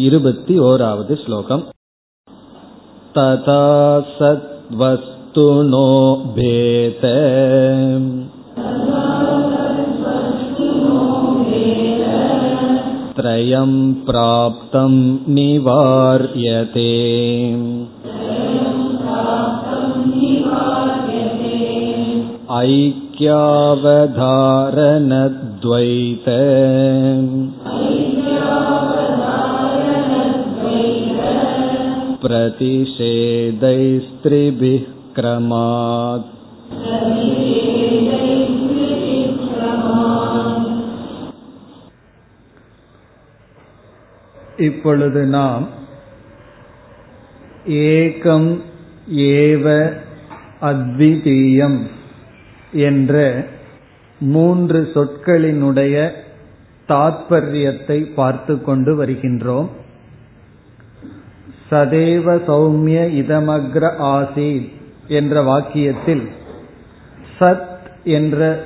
இருபத்தி ओरावद् श्लोकम् तथा सद्वस्तुनो भेद त्रयं प्राप्तं निवार्यते ऐक्यावधारणद्वैत प्रतिषेधैस्त्रिभिः क्रमात् இப்பொழுது நாம் ஏகம் ஏவ அத்விதீயம் என்ற மூன்று சொற்களினுடைய தாத்பரியத்தை பார்த்து கொண்டு வருகின்றோம் சதேவ சௌமிய இதமக்ர ஆசீத் என்ற வாக்கியத்தில் சத் என்ற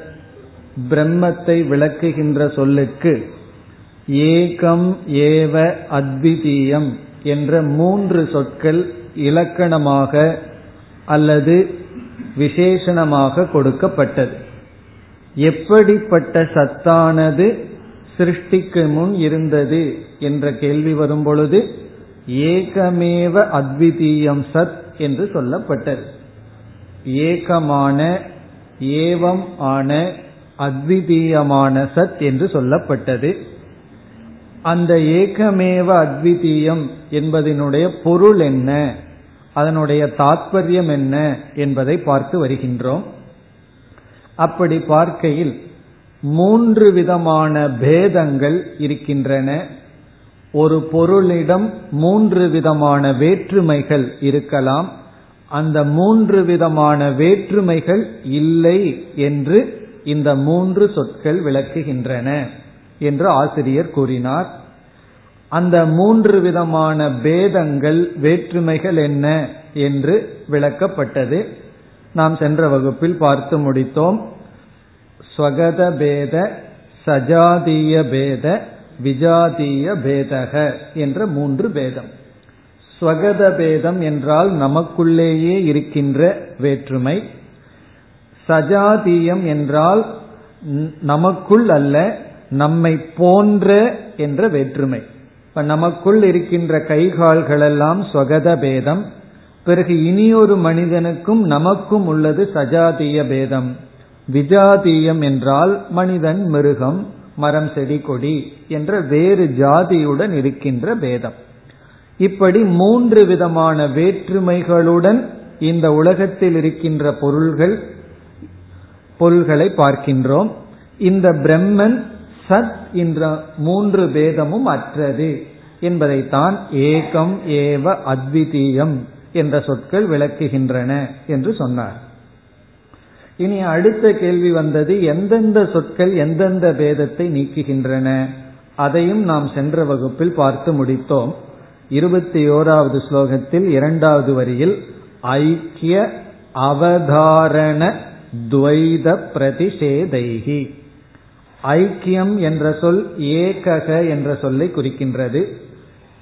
பிரம்மத்தை விளக்குகின்ற சொல்லுக்கு ஏகம் ஏவ அத்விதீயம் என்ற மூன்று சொற்கள் இலக்கணமாக அல்லது விசேஷணமாக கொடுக்கப்பட்டது. எப்படிப்பட்ட சத்தானது சிருஷ்டிக்கு முன் இருந்தது என்ற கேள்வி வரும் பொழுது ஏகமேவ அத்விதீயம் சத் என்று சொல்லப்பட்டது. ஏகமான ஏவம் ஆன அத்விதீயமான சத் என்று சொல்லப்பட்டது. அந்த ஏகமேவ அத்விதீயம் என்பதனுடைய பொருள் என்ன? அதனுடைய தாத்பரியம் என்ன என்பதை பார்த்து வருகின்றோம். அப்படி பார்க்கையில் மூன்று விதமான பேதங்கள் இருக்கின்றன. ஒரு பொருளிடம் மூன்று விதமான வேற்றுமைகள் இருக்கலாம். அந்த மூன்று விதமான வேற்றுமைகள் இல்லை என்று இந்த மூன்று சொற்கள் விளக்குகின்றன என்று ஆசிரியர் கூறினார். அந்த மூன்று விதமான பேதங்கள் வேற்றுமைகள் என்ன என்று விளக்கப்பட்டது. நாம் சென்ற வகுப்பில் பார்த்து முடித்தோம். ஸ்வகத பேத சஜாதீய பேத விஜாதீய பேதக என்ற மூன்று பேதம். ஸ்வகத பேதம் என்றால் நமக்குள்ளேயே இருக்கின்ற வேற்றுமை. சஜாதீயம் என்றால் நமக்குள் அல்ல நம்மை போன்ற என்ற வேற்றுமை. இப்ப நமக்குள் இருக்கின்ற கைகால்களெல்லாம் ஸ்வகத பேதம். பிறகு இனியொரு மனிதனுக்கும் நமக்கும் உள்ளது சஜாதீய பேதம். விஜாதீயம் என்றால் மனிதன் மிருகம். மரம் செடி கொடி என்ற வேறு ஜாதியுடன் இருக்கின்ற பேதம். இப்படி மூன்று விதமான வேற்றுமைகளுடன் இந்த உலகத்தில் இருக்கின்ற பொருள்கள் பொருள்களை பார்க்கின்றோம். இந்த பிரம்மன் சத் என்ற மூன்று பேதமும் அற்றது என்பதைத்தான் ஏகம் ஏவ அத்விதீயம் என்ற சொற்கள் விளக்குகின்றன என்று சொன்னார். இனி அடுத்த கேள்வி வந்தது எந்தெந்த சொற்கள் எந்தெந்த பேதத்தை நீக்குகின்றன? அதையும் நாம் சென்ற வகுப்பில் பார்த்து முடித்தோம். இருபத்தி ஓராவது ஸ்லோகத்தில் இரண்டாவது வரியில் ஐக்கிய அவதாரண துவைத பிரதிஷேதைகி. ஐக்கியம் என்ற சொல் ஏகக என்ற சொல்லை குறிக்கின்றது.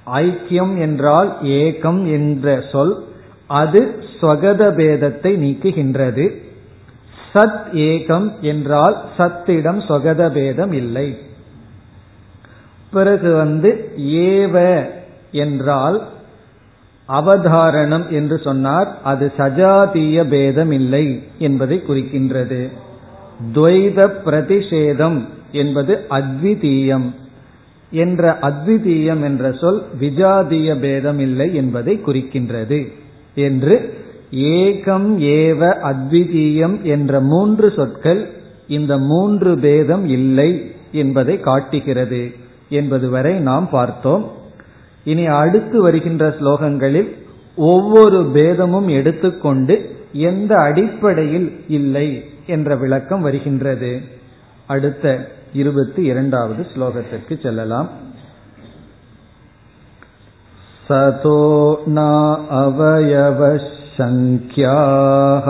ஐக்கியம் என்றால் ஏகம் என்ற சொல் அது ஸ்வகத பேதத்தை நீக்குகின்றது. சத் ஏகம் என்றால் சத்திடம் சொகத பேதம் இல்லை. பிறகு வந்து ஏவ என்றால் அவதாரணம் என்று சொன்னார். அது சஜாதீய பேதம் இல்லை என்பதை குறிக்கின்றது. துவைத பிரதிஷேதம் என்பது அத்விதீயம் என்ற அத்விதீயம் என்ற சொல் விஜாதிய பேதம் இல்லை என்பதை குறிக்கின்றது என்று ஏகம் ஏவ அத்விதீயம் என்ற மூன்று சொற்கள் இந்த மூன்று பேதம் இல்லை என்பதை காட்டுகிறது என்பது வரை நாம் பார்த்தோம். இனி அடுத்து வருகின்ற ஸ்லோகங்களில் ஒவ்வொரு பேதமும் எடுத்துக்கொண்டு எந்த அடிப்படையில் இல்லை என்ற விளக்கம் வருகின்றது. அடுத்த இருபத்தி இரண்டாவது ஸ்லோகத்திற்கு செல்லலாம். சதோ ந அவயவஸ் सङ्ख्याः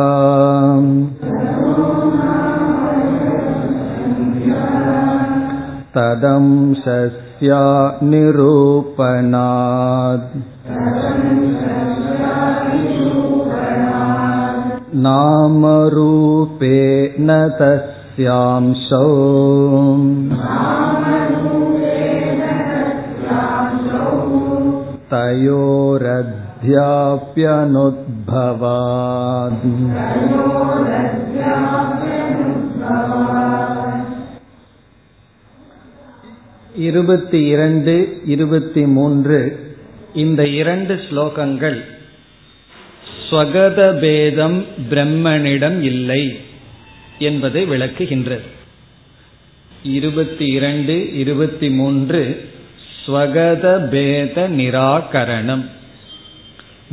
तदंशस्या निरूपणात् नामरूपेण तस्यांशौ तयोरध्याप्यनुद्भवात् இருபத்தி இரண்டு இருபத்தி மூன்று இந்த இரண்டு ஸ்லோகங்கள் ஸ்வகத பேதம் பிரம்மனிடம் இல்லை என்பதை விளக்குகின்றது இருபத்தி இரண்டு இருபத்தி மூன்று ஸ்வகத பேத நிராகரணம்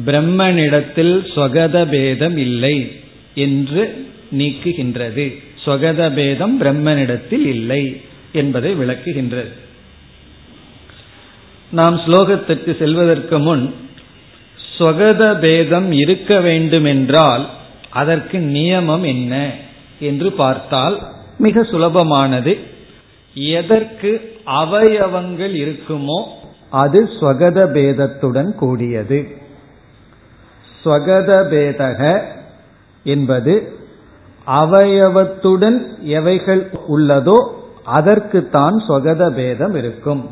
பிரம்மனிடத்தில் ஸ்வகத பேதம் இல்லை என்று நீக்குகின்றது. ஸ்வகத பேதம் பிரம்மனிடத்தில் இல்லை என்பதை விளக்குகின்றது. நாம் ஸ்லோகத்திற்கு செல்வதற்கு முன் ஸ்வகத பேதம் இருக்க வேண்டுமென்றால் அதற்கு நியமம் என்ன என்று பார்த்தால் மிக சுலபமானது. எதற்கு அவயவங்கள் இருக்குமோ அது ஸ்வகத பேதத்துடன் கூடியது. ஸ்வகத பேதக என்பது அவயவத்துடன் எவைகள் உள்ளதோ அதற்குத்தான் ஸ்வகத பேதம் இருக்கும்.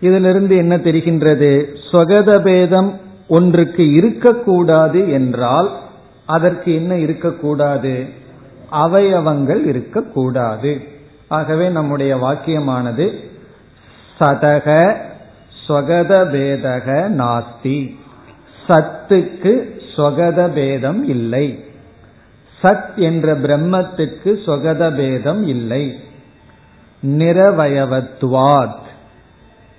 இதிலிருந்து என்ன தெரிகின்றது? ஸ்வகத பேதம் ஒன்றுக்கு இருக்கக்கூடாது என்றால் அதற்கு என்ன இருக்கக்கூடாது? அவயவங்கள் இருக்கக்கூடாது. ஆகவே நம்முடைய வாக்கியமானது சதக ஸ்வகத பேதக நாஸ்தி. சத்துக்கு ஸ்வகத பேதம் இல்லை. சத் என்ற பிரம்மத்துக்கு ஸ்வகத பேதம் இல்லை. நிரவயவத்வாத்.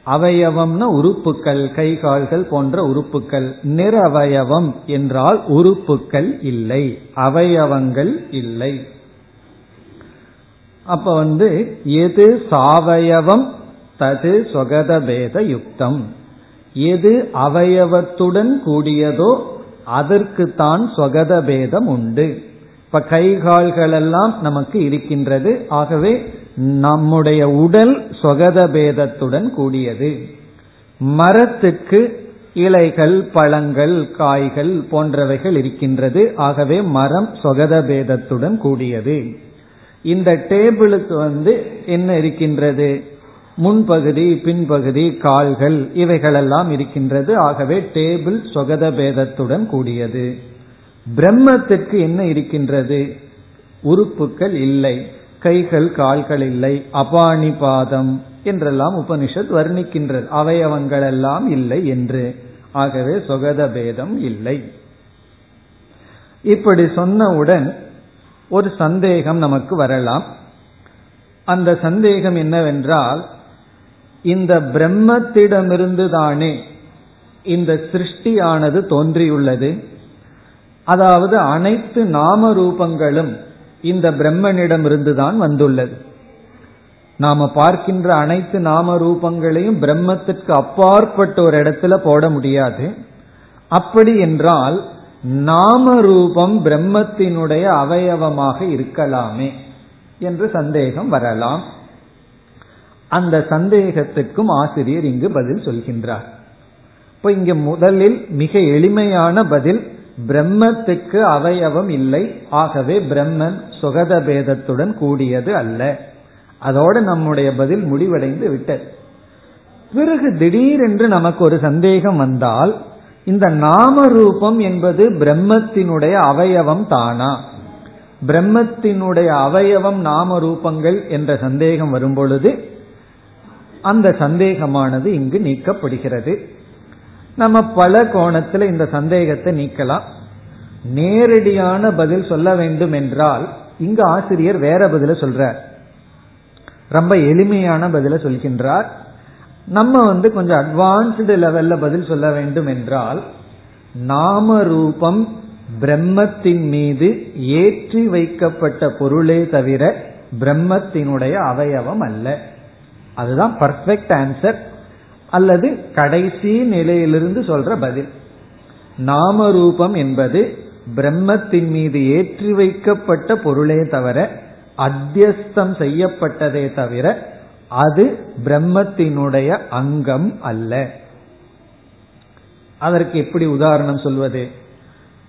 அவயவம்னா உறுப்புக்கள் கை கால்கள் போன்ற உறுப்புக்கள். நிரவயவம் என்றால் உறுப்புக்கள் இல்லை அவயவங்கள் இல்லை. அப்ப வந்து எது சாவயவம் தது சொகத பேத யுக்தம் எது அவயவத்துடன் கூடியதோ அதற்கு தான் சொகத பேதம் உண்டு. இப்ப கை கால்கள் எல்லாம் நமக்கு இருக்கின்றது. ஆகவே நம்முடைய உடல் சொகத பேதத்துடன் கூடியது. மரத்துக்கு இலைகள் பழங்கள் காய்கள் போன்றவைகள் இருக்கின்றது. ஆகவே மரம் சொகத பேதத்துடன் கூடியது. இந்த டேபிளுக்கு வந்து என்ன இருக்கின்றது? முன்பகுதி பின்பகுதி கால்கள் இவைகளெல்லாம் இருக்கின்றது. ஆகவே டேபிள் சொகத பேதத்துடன் கூடியது. பிரம்மத்திற்கு என்ன இருக்கின்றது? உறுப்புகள் இல்லை. கைகள் கால்கள் இல்லை. அபானி பாதம் என்றெல்லாம் உபனிஷத் வர்ணிக்கின்றது. அவயவங்கள் எல்லாம் இல்லை என்று. ஆகவே சொகத பேதம் இல்லை. இப்படி சொன்னவுடன் ஒரு சந்தேகம் நமக்கு வரலாம். அந்த சந்தேகம் என்னவென்றால் இந்த பிரம்மத்திடமிருந்து தானே இந்த சிருஷ்டியானது தோன்றியுள்ளது. அதாவது அனைத்து நாம ரூபங்களும் இந்த பிரம்மனிடமிருந்து தான் வந்துள்ளது. நாம பார்க்கின்ற அனைத்து நாம ரூபங்களையும் பிரம்மத்திற்கு அப்பாற்பட்ட ஒரு இடத்துல போட முடியாது. அப்படி என்றால் நாம ரூபம் பிரம்மத்தினுடைய அவயவமாக இருக்கலாமே என்று சந்தேகம் வரலாம். அந்த சந்தேகத்துக்கும் ஆசிரியர் இங்கு பதில் சொல்கின்றார். இப்போ இங்க முதலில் மிக எளிமையான பதில் பிரம்மத்துக்கு அவயவம் இல்லை ஆகவே பிரம்மன் சுகத பேதத்துடன் கூடியது அல்ல. அதோடு நம்முடைய பதில் முடிவடைந்து விட்டது. பிறகு திடீரென்று நமக்கு ஒரு சந்தேகம் வந்தால் இந்த நாம ரூபம் என்பது பிரம்மத்தினுடைய அவயவம் தானா? பிரம்மத்தினுடைய அவயவம் நாம ரூபங்கள் என்ற சந்தேகம் வரும்பொழுது அந்த சந்தேகமானது இங்கு நீக்கப்படுகிறது. நம்ம பல கோணத்துல இந்த சந்தேகத்தை நீக்கலாம். நேரடியான பதில் சொல்ல வேண்டும் என்றால் இங்கு ஆசிரியர் வேற பதில சொல்றார். ரொம்ப எளிமையான பதில சொல்கின்றார். நம்ம வந்து கொஞ்சம் அட்வான்ஸ்டு லெவல்ல பதில் சொல்ல வேண்டும் என்றால் நாம ரூபம் பிரம்மத்தின் மீது ஏற்றி வைக்கப்பட்ட பொருளே தவிர பிரம்மத்தினுடைய அவயவம் அல்ல. அதுதான் பர்ஃபெக்ட் ஆன்சர் அல்லது கடைசி நிலையிலிருந்து சொல்ற பதில். நாம ரூபம் என்பது பிரம்மத்தின் மீது ஏற்றி வைக்கப்பட்ட பொருளே தவிர அத்தியஸ்தம் செய்யப்பட்டதே தவிர அது பிரம்மத்தினுடைய அங்கம் அல்ல. அதற்கு எப்படி உதாரணம் சொல்வது?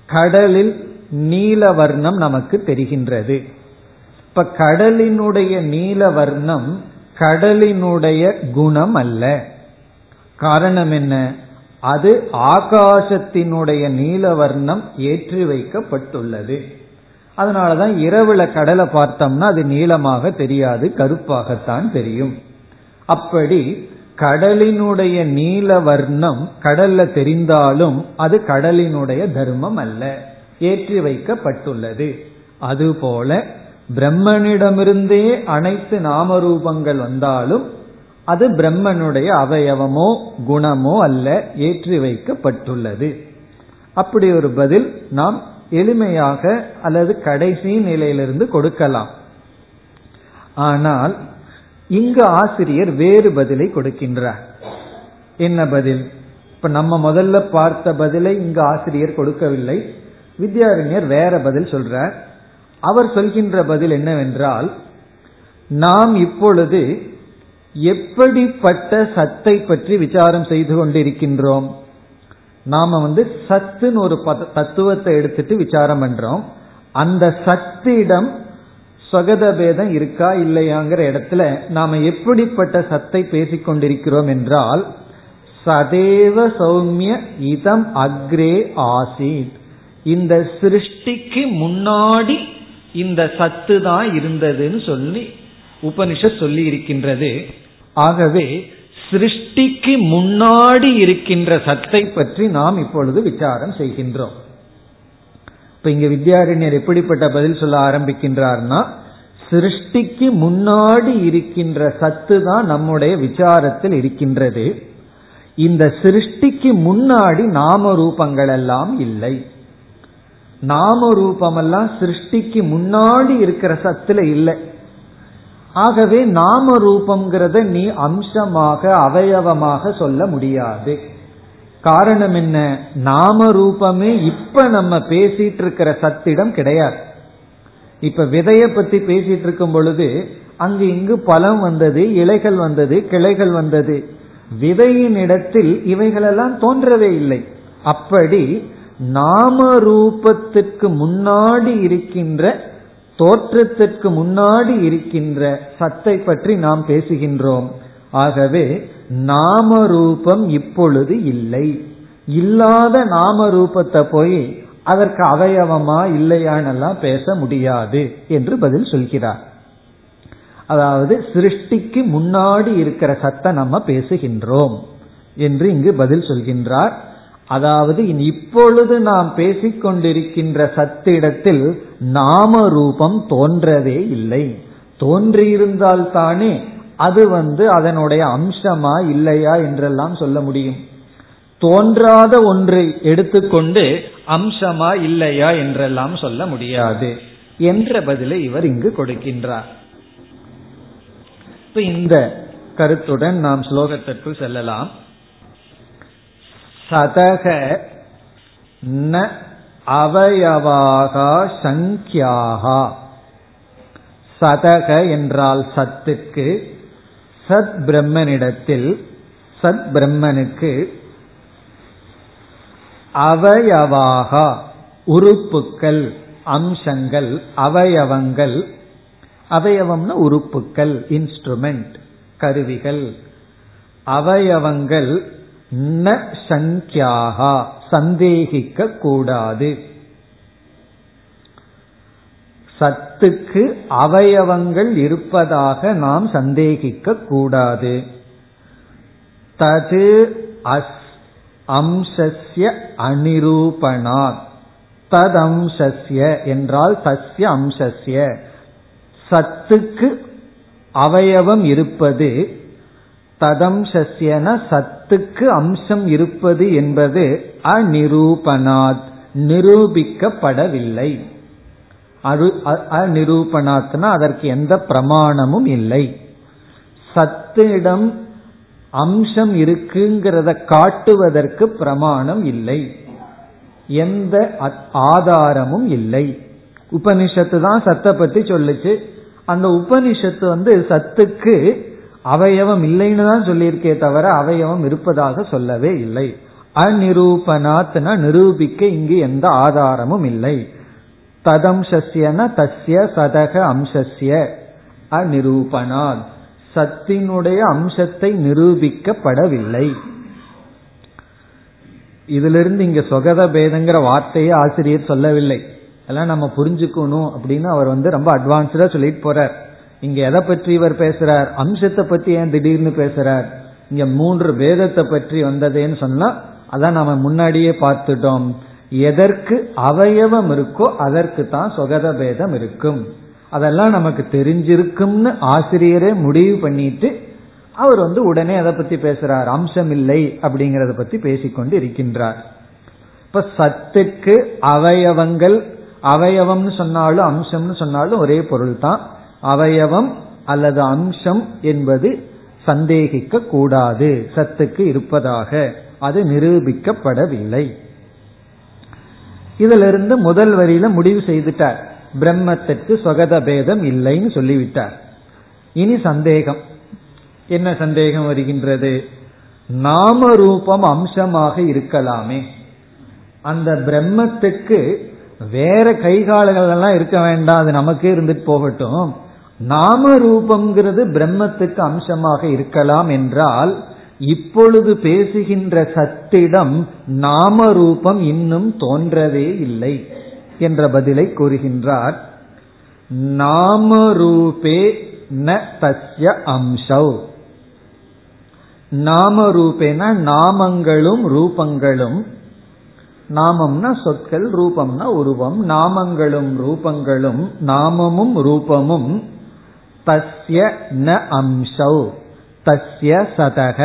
கடலில் நீல வர்ணம் நமக்கு தெரிகின்றது. இப்ப கடலினுடைய நீல வர்ணம் கடலினுடைய குணம் அல்ல. காரணம் என்ன? அது ஆகாசத்தினுடைய நீல வர்ணம் ஏற்றி வைக்கப்பட்டுள்ளது. அதனாலதான் இரவுல கடலை பார்த்தோம்னா அது நீளமாக தெரியாது கருப்பாகத்தான் தெரியும். அப்படி கடலினுடைய நீல வர்ணம் கடல்ல தெரிந்தாலும் அது கடலினுடைய தர்மம் அல்ல ஏற்றி வைக்கப்பட்டுள்ளது. அதுபோல பிரம்மனிடமிருந்தே அனைத்து நாமரூபங்கள் வந்தாலும் அது பிரம்மனுடைய அவயவமோ குணமோ அல்ல ஏற்றி வைக்கப்பட்டுள்ளது. அப்படி ஒரு பதில் நாம் எளிமையாக அல்லது கடைசி நிலையிலிருந்து கொடுக்கலாம். ஆனால் இங்கு ஆசிரியர் வேறு பதிலை கொடுக்கின்றார். என்ன பதில்? இப்ப நம்ம முதல்ல பார்த்த பதிலை இங்கு ஆசிரியர் கொடுக்கவில்லை. வித்யாரண்யர் வேற பதில் சொல்றார். அவர் சொல்கின்ற பதில் என்னவென்றால் நாம் இப்பொழுது எப்படிப்பட்ட சத்தை பற்றி விசாரம் செய்து கொண்டிருக்கின்றோம்? நாம வந்து சத்துன்னு ஒரு தத்துவத்தை எடுத்துட்டு விசாரம் பண்றோம். அந்த சத்திடம் ஸ்வகத பேதம் இருக்கா இல்லையாங்கிற இடத்துல நாம எப்படிப்பட்ட சத்தை பேசிக்கொண்டிருக்கிறோம் என்றால் சதேவ சௌமிய இதம் அக்ரே ஆசீத். இந்த சிருஷ்டிக்கு முன்னாடி இந்த சத்து தான் இருந்ததுன்னு சொல்லி உபனிஷத் சொல்லி இருக்கின்றது ஆகவே சிருஷ்டிக்கு முன்னாடி இருக்கின்ற சத்தை பற்றி நாம் இப்பொழுது விசாரம் செய்கின்றோம். இப்ப இங்க வித்யாரண்யர் எப்படிப்பட்ட பதில் சொல்ல ஆரம்பிக்கின்றார்னா சிருஷ்டிக்கு முன்னாடி இருக்கின்ற சத்து தான் நம்முடைய விசாரத்தில் இருக்கின்றது. இந்த சிருஷ்டிக்கு முன்னாடி நாம ரூபங்கள் எல்லாம் இல்லை. நாம ரூபமெல்லாம் சிருஷ்டிக்கு முன்னாடி இருக்கிற சத்துல இல்லை. ஆகவே நாம ரூபம்ங்கிறத நீ அம்சமாக அவயவமாக சொல்ல முடியாது. காரணம் என்ன? நாம ரூபமே இப்ப நம்ம பேசிட்டு இருக்கிற சத்திடம் கிடையாது. இப்ப விதைய பத்தி பேசிட்டு இருக்கும் பொழுது அங்கு இங்கு பழம் வந்தது இலைகள் வந்தது கிளைகள் வந்தது. விதையின் இடத்தில் இவைகளெல்லாம் தோன்றவே இல்லை. அப்படி நாம ரூபத்துக்கு முன்னாடி இருக்கின்ற தோற்றத்திற்கு முன்னாடி இருக்கின்ற சத்தை பற்றி நாம் பேசுகின்றோம். ஆகவே நாம ரூபம் இப்பொழுது இல்லை. இல்லாத நாம ரூபத்தை போய் அதற்கு அவயவமா இல்லையானெல்லாம் பேச முடியாது என்று பதில் சொல்கிறார். அதாவது சிருஷ்டிக்கு முன்னாடி இருக்கிற சத்தை நம்ம பேசுகின்றோம் என்று இங்கு பதில் சொல்கின்றார். அதாவது இப்பொழுது நாம் பேசிக்கொண்டிருக்கின்ற சத்திடத்தில் நாம ரூபம் தோன்றவே இல்லை. தோன்றியிருந்தால் தானே அது வந்து அதனுடைய அம்சமா இல்லையா என்றெல்லாம் சொல்ல முடியும். தோன்றாத ஒன்றை எடுத்துக்கொண்டு அம்சமா இல்லையா என்றெல்லாம் சொல்ல முடியாது என்ற பதிலை இவர் இங்கு கொடுக்கின்றார். இப்ப இந்த கருத்துடன் நாம் ஸ்லோகத்திற்குள் செல்லலாம். சதக ந அவயவாகா சங்கியாகா. சதக என்றால் சத்துக்கு சத் பிரம்மனிடத்தில் சத் பிரம்மனுக்கு அவயவாகா உறுப்புக்கள் அம்சங்கள் அவயவங்கள். அவயவம்னா உறுப்புக்கள் இன்ஸ்ட்ருமெண்ட் கருவிகள். அவயவங்கள் ந சங்கியாகா சந்தேகிக்க கூடாது சத்துக்கு அவயவங்கள் இருப்பதாக நாம் சந்தேகிக்க கூடாது தது அஸ் அம்சஸ்ய அனிரூபணாத். ததம்சஸ்ய என்றால் தஸ்ய அம்சஸ்ய. சத்துக்கு அவயவம் இருப்பது ததம்சஸ்யன சத்துக்கு அம்சம் இருப்பது என்பது அநிரூபணாத் நிரூபிக்கப்படவில்லை. அநிரூபணாத்னா அதற்கு எந்த பிரமாணமும் இல்லை. சத்திடம் அம்சம் இருக்குங்கிறத காட்டுவதற்கு பிரமாணம் இல்லை. எந்த ஆதாரமும் இல்லை. உபனிஷத்து தான் சத்தை பத்தி சொல்லுச்சு. அந்த உபனிஷத்து வந்து சத்துக்கு அவயவம் இல்லைன்னு தான் சொல்லியிருக்கே தவிர அவயவம் இருப்பதாக சொல்லவே இல்லை. அநிரூபனாத்னா நிரூபிக்க இங்கு எந்த ஆதாரமும் இல்லை. ததம்சஸ்யன தஸ்ய சதக அம்சஸ்ய. அநிரூபனாத் சத்தினுடைய அம்சத்தை நிரூபிக்கப்படவில்லை. இதிலிருந்து இங்க சொகத பேதங்கிற வார்த்தையை ஆசிரியர் சொல்லவில்லை. எல்லாம் நம்ம புரிஞ்சுக்கணும் அப்படின்னு அவர் வந்து ரொம்ப அட்வான்ஸ்டா சொல்லிட்டு போறார். இங்க எதை பற்றி இவர் பேசுறார்? அம்சத்தை பற்றி ஏன் திடீர்னு பேசுறார்? இங்க மூன்று வேதத்தை பற்றி வந்ததேன்னு சொன்னா அதான் நாம முன்னாடியே பார்த்துட்டோம். எதற்கு அவயவம் இருக்கோ அதற்கு தான் சொகத பேதம் இருக்கும். அதெல்லாம் நமக்கு தெரிஞ்சிருக்கும்னு ஆசிரியரே முடிவு பண்ணிட்டு அவர் வந்து உடனே அதை பத்தி பேசுறார். அம்சம் இல்லை அப்படிங்கறத பத்தி பேசிக்கொண்டு இருக்கின்றார். இப்ப சத்துக்கு அவயவங்கள் அவயவம்னு சொன்னாலும் அம்சம்னு சொன்னாலும் ஒரே பொருள் தான் அவயவம் அல்லது அம்சம் என்பது சந்தேகிக்க கூடாது சத்துக்கு இருப்பதாக. அது நிரூபிக்கப்படவில்லை. இதிலிருந்து முதல் வரியில முடிவு செய்துட்டார். பிரம்மத்திற்கு சொகத பேதம் இல்லைன்னு சொல்லிவிட்டார். இனி சந்தேகம். என்ன சந்தேகம் வருகின்றது? நாம ரூபம் அம்சமாக இருக்கலாமே. அந்த பிரம்மத்துக்கு வேற கைகாலங்கள் எல்லாம் இருக்க வேண்டாம். அது நமக்கே இருந்துட்டு போகட்டும். நாம ரூபம்ங்கிறது பிரம்மத்துக்கு அம்சமாக இருக்கலாம் என்றால் இப்பொழுது பேசுகின்ற சத்திடம் நாம ரூபம் இன்னும் தோன்றவே இல்லை என்ற பதிலை கூறுகின்றார். நாம ரூபே ந தஸ்ய அம்சௌ. நாம ரூபேன நாமங்களும் ரூபங்களும். நாமம்னா சொற்கள் ரூபம்னா உருவம். நாமங்களும் ரூபங்களும் நாமமும் ரூபமும். தஸ்ய ந அம்சௌ தஸ்ய சதக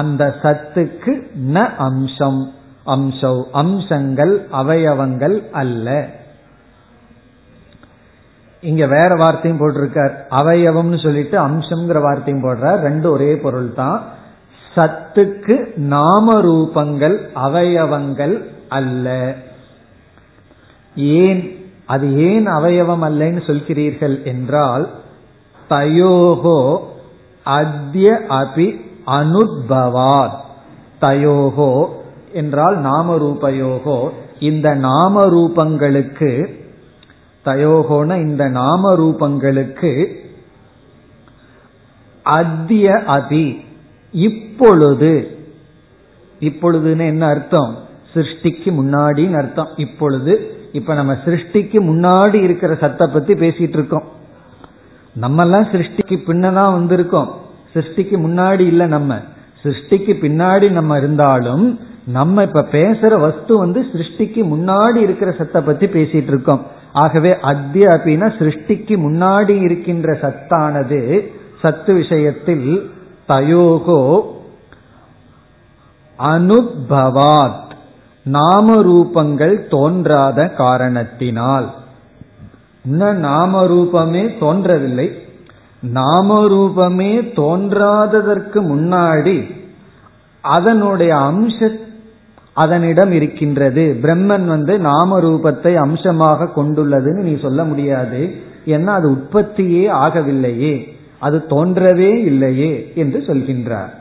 அந்த சத்துக்கு ந அம்சம் அம்சௌ அம்சங்கள் அவயவங்கள் அல்ல. இங்க வேற வார்த்தையும் போட்டிருக்கார். அவயவம்னு சொல்லிட்டு அம்சம்ங்கிற வார்த்தையும் போடுறார். ரெண்டு ஒரே பொருள் தான் சத்துக்கு நாம ரூபங்கள் அவயவங்கள் அல்ல. ஏன் அது ஏன் அவயவம் அல்லன்னு சொல்கிறீர்கள் என்றால் தயோகோ அத்ய அபி அனுத்பவாத் தயோகோ என்றால் நாமரூபயோகோ இந்த நாமரூபங்களுக்கு தயோகோன இந்த நாமரூபங்களுக்கு அத்திய அதி இப்பொழுது இப்பொழுதுன்னு என்ன அர்த்தம்? சிருஷ்டிக்கு முன்னாடின்னு அர்த்தம். இப்பொழுது இப்ப நம்ம சிருஷ்டிக்கு முன்னாடி இருக்கிற சத்தை பத்தி பேசிட்டு இருக்கோம். நம்ம எல்லாம் சிருஷ்டிக்கு பின்னதான் வந்திருக்கோம். சிருஷ்டிக்கு முன்னாடி இல்ல நம்ம. சிருஷ்டிக்கு பின்னாடி நம்ம இருந்தாலும் நம்ம இப்ப பேசுற வஸ்து வந்து சிருஷ்டிக்கு முன்னாடி இருக்கிற சத்தை பத்தி பேசிட்டு இருக்கோம் ஆகவே அத்திய அப்படின்னா சிருஷ்டிக்கு முன்னாடி இருக்கின்ற சத்தானது சத்து விஷயத்தில் தயோகோ அனுபவாத் நாம ரூபங்கள் தோன்றாத காரணத்தினால். இன்னும் நாம ரூபமே தோன்றவில்லை. நாம ரூபமே தோன்றாததற்கு முன்னாடி அதனுடைய அம்ச அதனிடம் இருக்கின்றது. பிரம்மன் வந்து நாம ரூபத்தை அம்சமாக கொண்டுள்ளதுன்னு நீ சொல்ல முடியாது. ஏன்னா அது உற்பத்தியே ஆகவில்லையே. அது தோன்றவே இல்லையே என்று சொல்கின்றார்.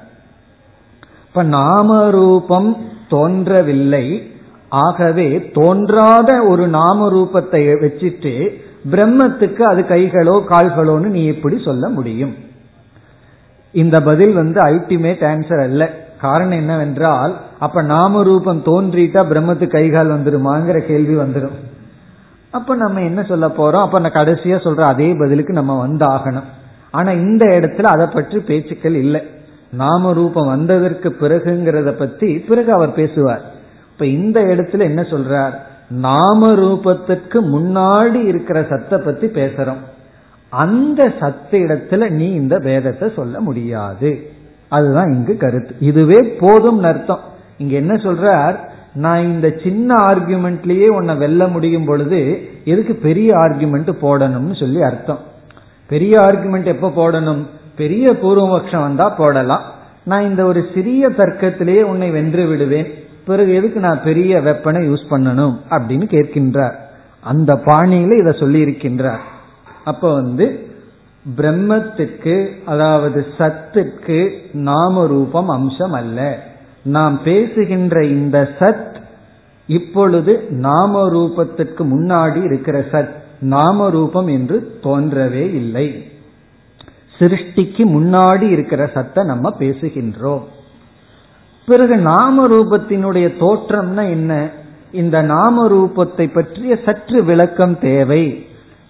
இப்ப நாம ரூபம் தோன்றவில்லை. ஆகவே தோன்றாத ஒரு நாம ரூபத்தை வச்சுட்டு பிரம்மத்துக்கு அது கைகளோ கால்களோன்னு நீ எப்படி சொல்ல முடியும்? இந்த பதில் வந்து அல்டிமேட் ஆன்சர் அல்ல. காரணம் என்னவென்றால் அப்ப நாம ரூபம் தோன்றிட்டா பிரம்மத்து கைகால் வந்துருமாங்கிற கேள்வி வந்துடும் அப்ப நம்ம என்ன சொல்ல போறோம்? அப்ப நான் கடைசியா சொல்ற அதே பதிலுக்கு நம்ம வந்து ஆகணும் ஆனா இந்த இடத்துல அதை பற்றி பேச்சுக்கள் இல்லை. நாம ரூபம் வந்ததற்கு பிறகுங்கிறத பத்தி பிறகு அவர் பேசுவார். இப்ப இந்த இடத்துல என்ன சொல்றார்? நாம ரூபத்துக்கு முன்னாடி இருக்கிற சத்தை பத்தி பேசுறோம். அந்த சத்த இடத்துல நீ இந்த வேதத்தை சொல்ல முடியாது. அதுதான் இங்கு கருத்து. இதுவே போதும் அர்த்தம். இங்க என்ன சொல்றார்? நான் இந்த சின்ன ஆர்கியூமெண்ட்லயே உன்னை வெல்ல முடியும் பொழுது எதுக்கு பெரிய ஆர்கியூமெண்ட் போடணும்னு சொல்லி அர்த்தம். பெரிய ஆர்கியூமெண்ட் எப்ப போடணும்? பெரிய பூர்வபக்ஷம் வந்தா போடலாம். நான் இந்த ஒரு சிறிய தர்க்கத்திலேயே உன்னை வென்று விடுவேன். பிறகு எதுக்கு நான் பெரிய வெப்பனை யூஸ் பண்ணணும் அப்படின்னு கேட்கின்றார். அந்த பாணியில இதை சொல்லி இருக்கின்றார் அப்ப வந்து பிரம்மத்துக்கு அதாவது சத்துக்கு நாம ரூபம் அம்சம் அல்ல. நாம் பேசுகின்ற இந்த சத் இப்பொழுது நாம ரூபத்திற்கு முன்னாடி இருக்கிற சத் நாம ரூபம் என்று தோன்றவே இல்லை. சிருஷ்டிக்கு முன்னாடி இருக்கிற சத்தை நம்ம பேசுகின்றோம். பிறகு நாம ரூபத்தினுடைய தோற்றம்னா என்ன? இந்த நாம ரூபத்தை பற்றிய சற்று விளக்கம் தேவை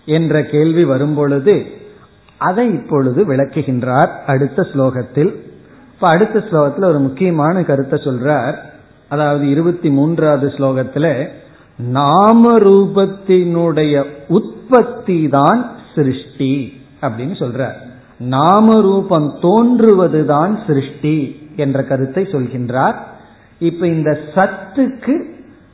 என்ற கேள்வி வரும்பொழுது அதை இப்பொழுது விளக்குகின்றார் அடுத்த ஸ்லோகத்தில். இப்ப அடுத்த ஸ்லோகத்தில் ஒரு முக்கியமான கருத்தை சொல்றார். அதாவது இருபத்தி மூன்றாவது ஸ்லோகத்துல நாம ரூபத்தினுடைய உற்பத்தி தான் சிருஷ்டி அப்படின்னு சொல்றார். நாம ரூபம் தோன்றுவதுதான் சிருஷ்டி என்ற கருத்தை சொல்கின்றார். இப்ப இந்த சத்துக்கு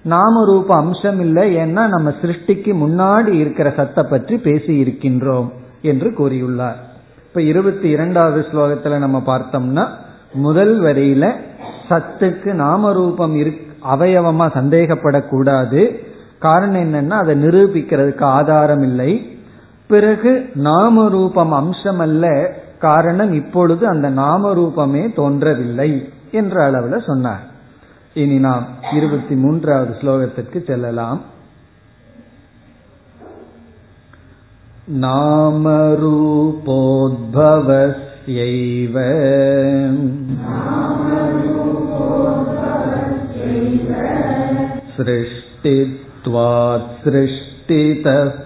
நாம ரூப அம்சம் இல்லை ஏன்னா நம்ம சிருஷ்டிக்கு முன்னாடி இருக்கிற சத்தை பற்றி பேசி இருக்கின்றோம் என்று கூறியுள்ளார். இப்ப இருபத்தி இரண்டாவது ஸ்லோகத்துல நம்ம பார்த்தோம்னா முதல் வரியில சத்துக்கு நாம ரூபம் அவயவமா சந்தேகப்படக்கூடாது. காரணம் என்னன்னா அதை நிரூபிக்கிறதுக்கு ஆதாரம் இல்லை. பிறகு நாம ரூபம் அம்சம் அல்ல காரணம் இப்பொழுது அந்த நாம ரூபமே தோன்றவில்லை என்ற அளவுல சொன்னார் இனி நாம் இருபத்தி மூன்றாவது ஸ்லோகத்திற்கு செல்லலாம் नामरूपोद्भवस्यैव सृष्टित्वात् सृष्टितः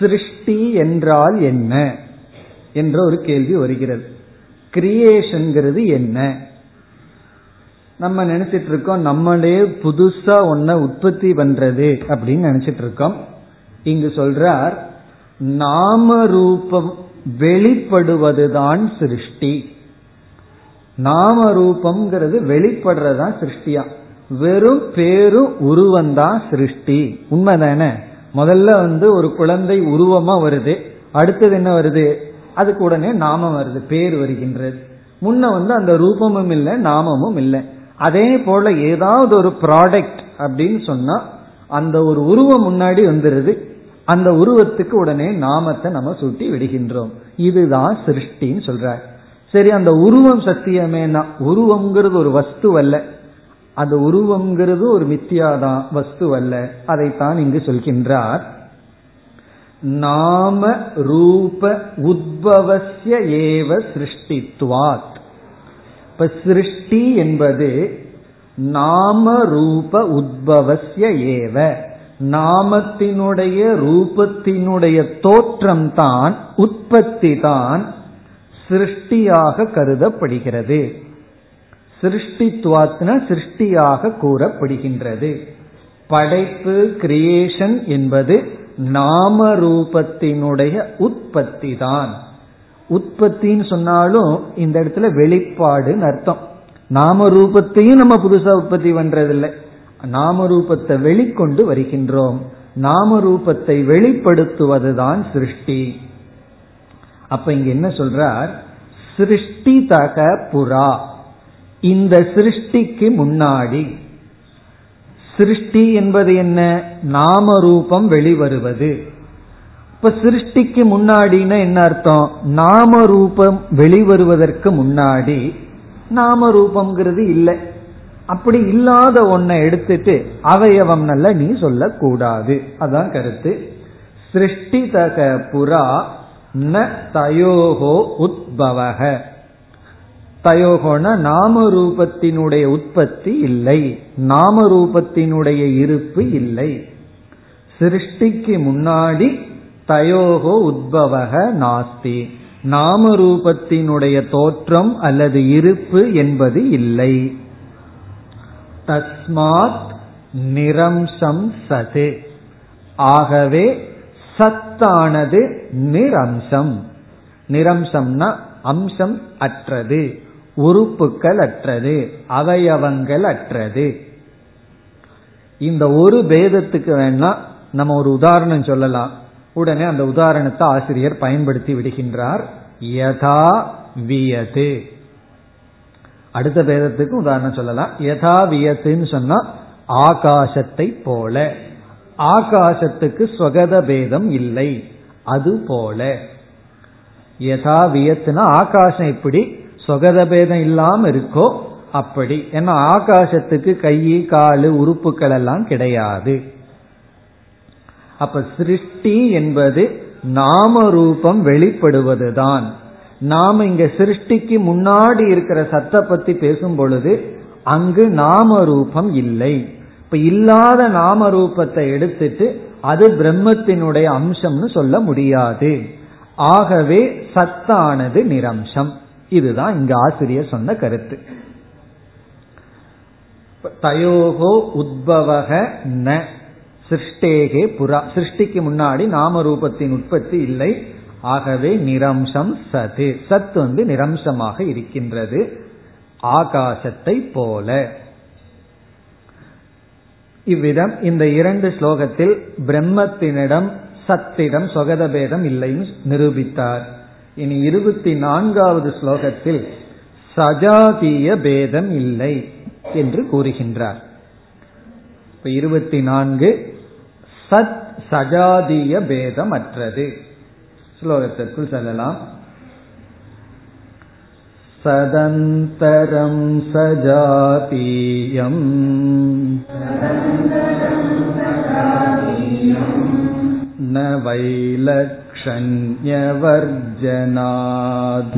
சிருஷ்டி என்றால் என்ன? என்ற ஒரு கேள்வி வருகிறது. கிரியேஷன்கிறது என்ன? நம்ம நினைச்சிட்டு இருக்கோம் நம்மளே புதுசா ஒன்ன உற்பத்தி பண்றது அப்படின்னு நினைச்சிட்டு இருக்கோம் இங்கு சொல்றார் நாம ரூபம் வெளிப்படுவதுதான் சிருஷ்டி. நாம ரூபம்ங்கிறது வெளிப்படுறதுதான் சிருஷ்டியா. வெறும் பேரும் உருவந்தான் சிருஷ்டி. உண்மைதானே? முதல்ல வந்து ஒரு குழந்தை உருவமா வருது அடுத்தது என்ன வருது? அதுக்கு உடனே நாமம் வருது பேர் வருகின்றது. முன்ன வந்து அந்த ரூபமும் இல்லை நாமமும் இல்லை. அதே போல ஏதாவது ஒரு ப்ராடக்ட் அப்படின்னு சொன்னா அந்த ஒரு உருவம் முன்னாடி வந்துருது. அந்த உருவத்துக்கு உடனே நாமத்தை நம்ம சுட்டி விடுகின்றோம். இதுதான் சிருஷ்டின்னு சொல்ற சரி அந்த உருவம் சத்தியமேனா? உருவம்ங்கிறது ஒரு வஸ்து அல்ல. அந்த உருவம்ங்கிறது ஒரு மித்தியாதான் வஸ்து அல்ல. அதைத்தான் இங்கு சொல்கின்றார். நாம ரூப உத்பவசிய ஏவ சிருஷ்டித்வாத். இப்ப சிருஷ்டி என்பது நாம ரூப உத்பவசிய ஏவ. நாமத்தினுடைய ரூபத்தினுடைய தோற்றம் தான் உற்பத்தி தான் சிருஷ்டியாக கருதப்படுகிறது. சிருஷ்டித்துவாத்ன சிருஷ்டியாக கூறப்படுகின்றது. படைப்பு கிரியேஷன் என்பது நாம ரூபத்தினுடைய உற்பத்தி தான் உற்பத்தின்னு சொன்னாலும் இந்த இடத்துல வெளிப்பாடுன்னு அர்த்தம். நாம ரூபத்தையும் நம்ம புதுசா உற்பத்தி பண்றதில்லை. நாம ரூபத்தை வெளிக்கொண்டு வருகின்றோம். நாம ரூபத்தை வெளிப்படுத்துவதுதான் சிருஷ்டி. அப்ப இங்க என்ன சொல்றார்? சிருஷ்டி தக புறா. இந்த சிருஷ்டிக்கு முன்னாடி. சிருஷ்டி என்பது என்ன? நாம ரூபம் வெளிவருவது. இப்ப சிருஷ்டிக்கு முன்னாடினா என்ன அர்த்தம்? நாம ரூபம் வெளிவருவதற்கு முன்னாடி நாம ரூபம்ங்கிறது இல்லை. அப்படி இல்லாத ஒன்றை எடுத்துட்டு அவயவம் நல்ல நீ சொல்லக்கூடாது. அதான் கருத்து. சிருஷ்டி தக புறா ந தயோகோ உத்பவக. தயோகோன நாம ரூபத்தினுடைய உற்பத்தி இல்லை. நாம ரூபத்தினுடைய இருப்பு இல்லை. சிருஷ்டிக்கு முன்னாடி தயோகோ உத்பவக நாஸ்தி. நாம ரூபத்தினுடைய தோற்றம் அல்லது இருப்பு என்பது இல்லை. தஸ்மாத் நிரம்சம் சது. ஆகவே சத்தானது நிரம்சம். நிரம்சம்னா அம்சம் அற்றது. உறுப்புகள் அற்றது அவயவங்கள் அற்றது இந்த ஒரு பேதத்துக்கு வேணா நம்ம ஒரு உதாரணம் சொல்லலாம். உடனே அந்த உதாரணத்தை ஆசிரியர் பயன்படுத்தி விடுகின்றார். யதா வியது. அடுத்த பேதத்துக்கு உதாரணம் சொல்லலாம். யதா வியத்துன்னு சொன்னா ஆகாசத்தை போல. ஆகாசத்துக்கு ஸ்வகத பேதம் இல்லை. அது போல. யதா வியத்துனா ஆகாசம் எப்படி? சொகத பேதம் இல்லாம இருக்கோ அப்படி. ஏன்னா ஆகாசத்துக்கு கை காலு உறுப்புகள் எல்லாம் கிடையாது. அப்ப சிருஷ்டி என்பது நாம ரூபம் வெளிப்படுவதுதான். நாம இங்க சிருஷ்டிக்கு முன்னாடி இருக்கிற சத்த பத்தி பேசும் பொழுது அங்கு நாம ரூபம் இல்லை. இப்ப இல்லாத நாம ரூபத்தை எடுத்துட்டு அது பிரம்மத்தினுடைய அம்சம்னு சொல்ல முடியாது. ஆகவே சத்தானது நிரம்சம். இதுதான் இங்க ஆசிரியர் சொன்ன கருத்து. தயோகோ உத்பவக ந சிருஷ்டேகே புறா சிருஷ்டிக்கு முன்னாடி நாம ரூபத்தின் உற்பத்தி இல்லை. ஆகவே நிரம்சம் சது. சத் வந்து நிரம்சமாக இருக்கின்றது. ஆகாசத்தை போல. இவ்விதம் இந்த இரண்டு ஸ்லோகத்தில் பிரம்மத்தினிடம் சத்திடம் சொகதபேதம் இல்லைன்னு நிரூபித்தார். இனி இருபத்தி நான்காவது ஸ்லோகத்தில் சஜாதீய பேதம் இல்லை என்று கூறுகின்றார். இருபத்தி நான்கு சத் சஜாதீய பேதம் அற்றது ஸ்லோகத்திற்குள் செல்லலாம். சதந்தரம் सजातीयम् न वैलक्षण्यवर्जनात्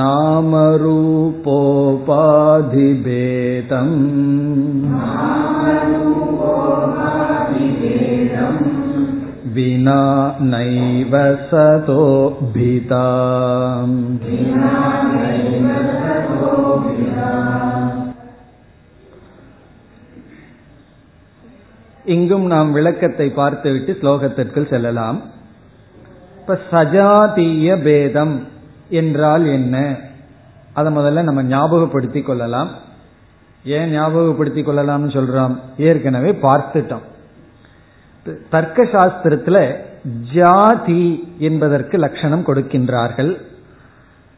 नामरूपोपाधिभेदम् विना नैव सतोभिता இங்கும் நாம் விளக்கத்தை பார்த்துவிட்டு ஸ்லோகத்திற்குள் செல்லலாம். இப்ப சஜாதீய பேதம் என்றால் என்ன? அதை முதல்ல நம்ம ஞாபகப்படுத்தி கொள்ளலாம். ஏன் ஞாபகப்படுத்திக் கொள்ளலாம்னு சொல்றோம்? ஏற்கனவே பார்த்துட்டோம். தர்க்க சாஸ்திரத்துல ஜாதி என்பதற்கு லட்சணம் கொடுக்கின்றார்கள்.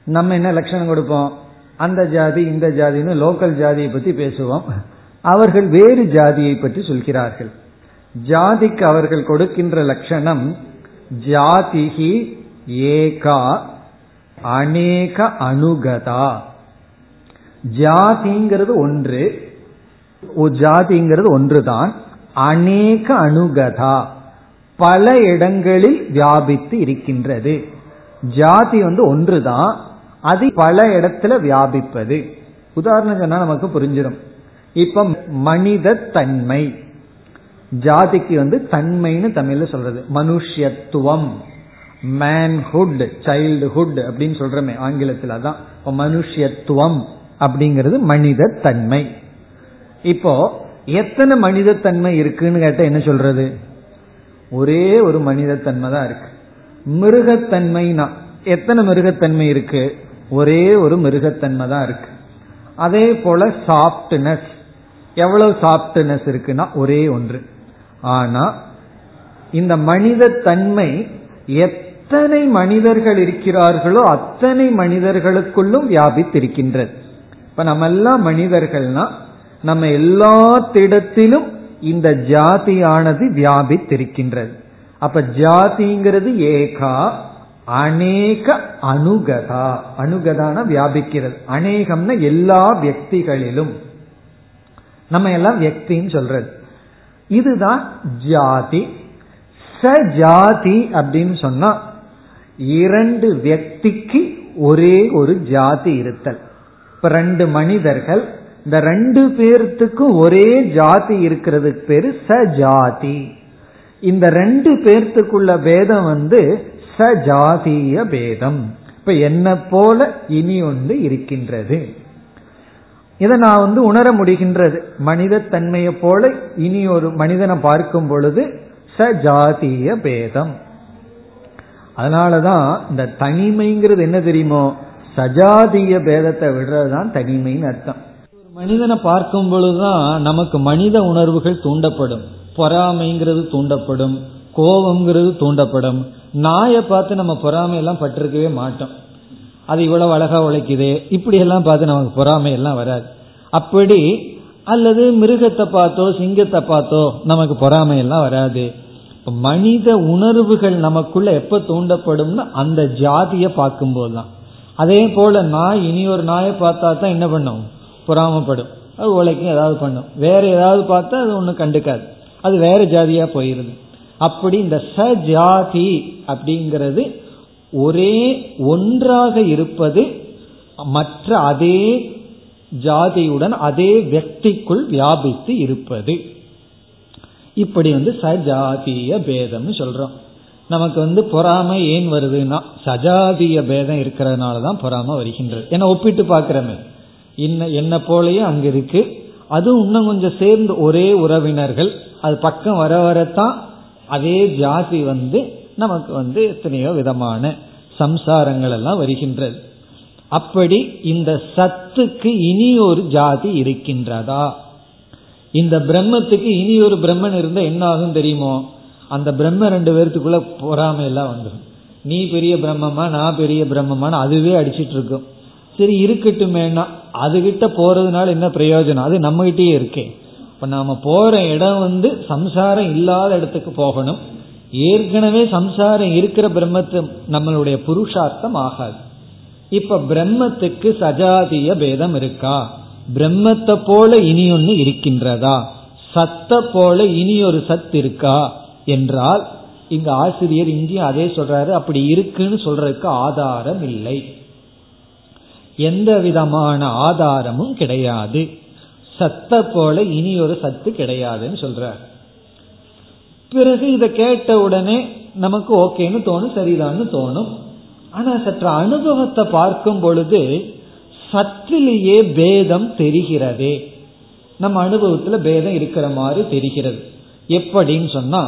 நம்ம என்ன லட்சணம் கொடுப்போம்? அந்த ஜாதி இந்த ஜாதின்னு லோக்கல் ஜாதியை பத்தி பேசுவோம். அவர்கள் வேறு ஜாதியை பற்றி சொல்கிறார்கள். ஜாதிக்கு அவர்கள் கொடுக்கின்ற லட்சணம் ஜாதிகி ஏகா அநேக அணுகதா ஜாதிங்கிறது ஒன்று ஜாதிங்கிறது ஒன்றுதான். அநேக அணுகதா பல இடங்களில் வியாபித்து இருக்கின்றது. ஜாதி வந்து ஒன்றுதான் அது பல இடத்துல வியாபிப்பது. உதாரணம் சொன்னா நமக்கு புரிஞ்சிடும். இப்ப மனித தன்மை ஜாதிக்கு வந்து தன்மைன்னு தமிழ்ல சொல்றது. மனுஷத்துவம் மேன்ஹுட் சைல்டுஹுட் அப்படின்னு சொல்றமே ஆங்கிலத்தில் அதான் இப்போ மனுஷத்துவம் அப்படிங்கிறது மனித தன்மை இப்போ எத்தனை மனித தன்மை இருக்குன்னு கேட்ட என்ன சொல்றது? ஒரே ஒரு மனித தன்மை தான் இருக்கு. மிருகத்தன்மைனா எத்தனை மிருகத்தன்மை இருக்கு? ஒரே ஒரு மிருகத்தன்மை தான் இருக்கு. அதே போல சாஃப்ட்னஸ் எவ்வளவு சாப்ட்னஸ் இருக்குன்னா ஒரே ஒன்று. ஆனா இந்த மனித தன்மை எத்தனை மனிதர்கள் இருக்கிறார்களோ அத்தனை மனிதர்களுக்குள்ளும் வியாபித்திருக்கின்றது. இப்ப நம்ம எல்லாம் மனிதர்கள்னா நம்ம எல்லாத்திடத்திலும் இந்த ஜாதியானது வியாபித்திருக்கின்றது. அப்ப ஜாதிங்கிறது ஏகா அநேக அணுகதா அணுகதான வியாபிக்கிறது. அநேகம்னா எல்லா வியக்திகளிலும். நம்ம எல்லாம் வியக்தின்னு சொல்றது. இதுதான் ஜாதி. சஜாதி அப்படின்னு சொன்னா இரண்டு வியக்திக்கு ஒரே ஒரு ஜாதி இருத்தல். இப்ப ரெண்டு மனிதர்கள் இந்த ரெண்டு பேர்த்துக்கும் ஒரே ஜாதி இருக்கிறதுக்கு பேரு சஜாதி. இந்த ரெண்டு பேர்த்துக்குள்ள பேதம் வந்து சஜாதிய பேதம். இப்ப என்ன போல இனி ஒன்று இருக்கின்றது. இதை நான் வந்து உணர முடிகின்றது. மனித தன்மையை போல இனி ஒரு மனிதனை பார்க்கும் பொழுது சஜாதிய பேதம். அதனாலதான் இந்த தனிமைங்கிறது என்ன தெரியுமோ? சஜாதிய பேதத்தை விடுறது தான் தனிமைன்னு அர்த்தம். ஒரு மனிதனை பார்க்கும் பொழுதுதான் நமக்கு மனித உணர்வுகள் தூண்டப்படும். பொறாமைங்கிறது தூண்டப்படும். கோபம்ங்கிறது தூண்டப்படும். நாயை பார்த்து நம்ம பொறாமை எல்லாம் பட்டிருக்கவே மாட்டோம். அது இவ்வளவு அழகா உழைக்குது. இப்படி எல்லாம் பார்த்து நமக்கு பொறாமை எல்லாம் வராது. அப்படி அல்லது மிருகத்தை பார்த்தோ சிங்கத்தை பார்த்தோ நமக்கு பொறாமை எல்லாம் வராது. மனித உணர்வுகள் நமக்குள்ள எப்ப தூண்டப்படும்னா அந்த ஜாதியை பார்க்கும்போது தான் அதே போல நாய் இனி ஒரு நாயை பார்த்தா தான் என்ன பண்ணும்? பொறாமப்படும். அது உழைக்கும் ஏதாவது பண்ணும். வேற ஏதாவது பார்த்தா அது ஒன்றும் கண்டுக்காது. அது வேற ஜாதியா போயிருது. அப்படி இந்த ச ஜாதி அப்படிங்கிறது ஒரே ஒன்றாக இருப்பது மற்ற அதே ஜாதியுடன் அதே வக்திக்குள் வியாபித்து இருப்பது. இப்படி வந்து சஜாதிய பேதம்னு சொல்றோம் நமக்கு வந்து பொறாமை ஏன் வருதுன்னா சஜாதிய பேதம் இருக்கிறதுனால தான் பொறாமை வருகின்றது ஏன்னா ஒப்பிட்டு பார்க்கிறோமே என்ன என்ன போலயே அங்க இருக்கு அதுவும் இன்னும் கொஞ்சம் சேர்ந்து ஒரே உறவினர்கள் அது பக்கம் வர வரத்தான் அதே ஜாதி வந்து நமக்கு வந்து எத்தனையோ விதமான சம்சாரங்கள் எல்லாம் வருகின்றது. அப்படி இந்த சத்துக்கு இனி ஒரு ஜாதி இருக்கின்றதா? இந்த பிரம்மத்துக்கு இனி ஒரு பிரம்மன் இருந்தா என்ன ஆகும் தெரியுமோ? அந்த பிரம்ம ரெண்டு பேர்த்துக்குள்ள பொறாமையெல்லாம் வந்துடும் நீ பெரிய பிரம்மமா நான் பெரிய பிரம்மமான்னு அதுவே அடிச்சிட்டு இருக்கும் சரி இருக்கட்டுமேனா அதுகிட்ட போறதுனால என்ன பிரயோஜனம்? அது நம்மகிட்டயே இருக்கே. இப்ப நாம போற இடம் வந்து சம்சாரம் இல்லாத இடத்துக்கு போகணும். ஏற்கனவே சம்சாரம் இருக்கிற பிரம்மத்து நம்மளுடைய புருஷார்த்தம் ஆகாது. இப்ப பிரம்மத்துக்கு சஜாதிய பேதம் இருக்கா? பிரம்மத்தை போல இனி ஒன்று இருக்கின்றதா? சத்த போல இனி ஒரு சத் இருக்கா? என்றால் இங்க ஆசிரியர் இங்கேயும் அதே சொல்றாரு அப்படி இருக்குன்னு சொல்றதுக்கு ஆதாரம் இல்லை. எந்த விதமான ஆதாரமும் கிடையாது. சத்த போல இனி ஒரு சத்து கிடையாதுன்னு சொல்றார். பிறகு இதை கேட்ட உடனே நமக்கு ஓகேன்னு தோணும் சரிதான்னு தோணும். ஆனா சற்று அனுபவத்தை பார்க்கும் பொழுது சற்றிலேயே பேதம் தெரிகிறதே. நம்ம அனுபவத்துல பேதம் இருக்கிற மாதிரி தெரிகிறது. எப்படின்னு சொன்னா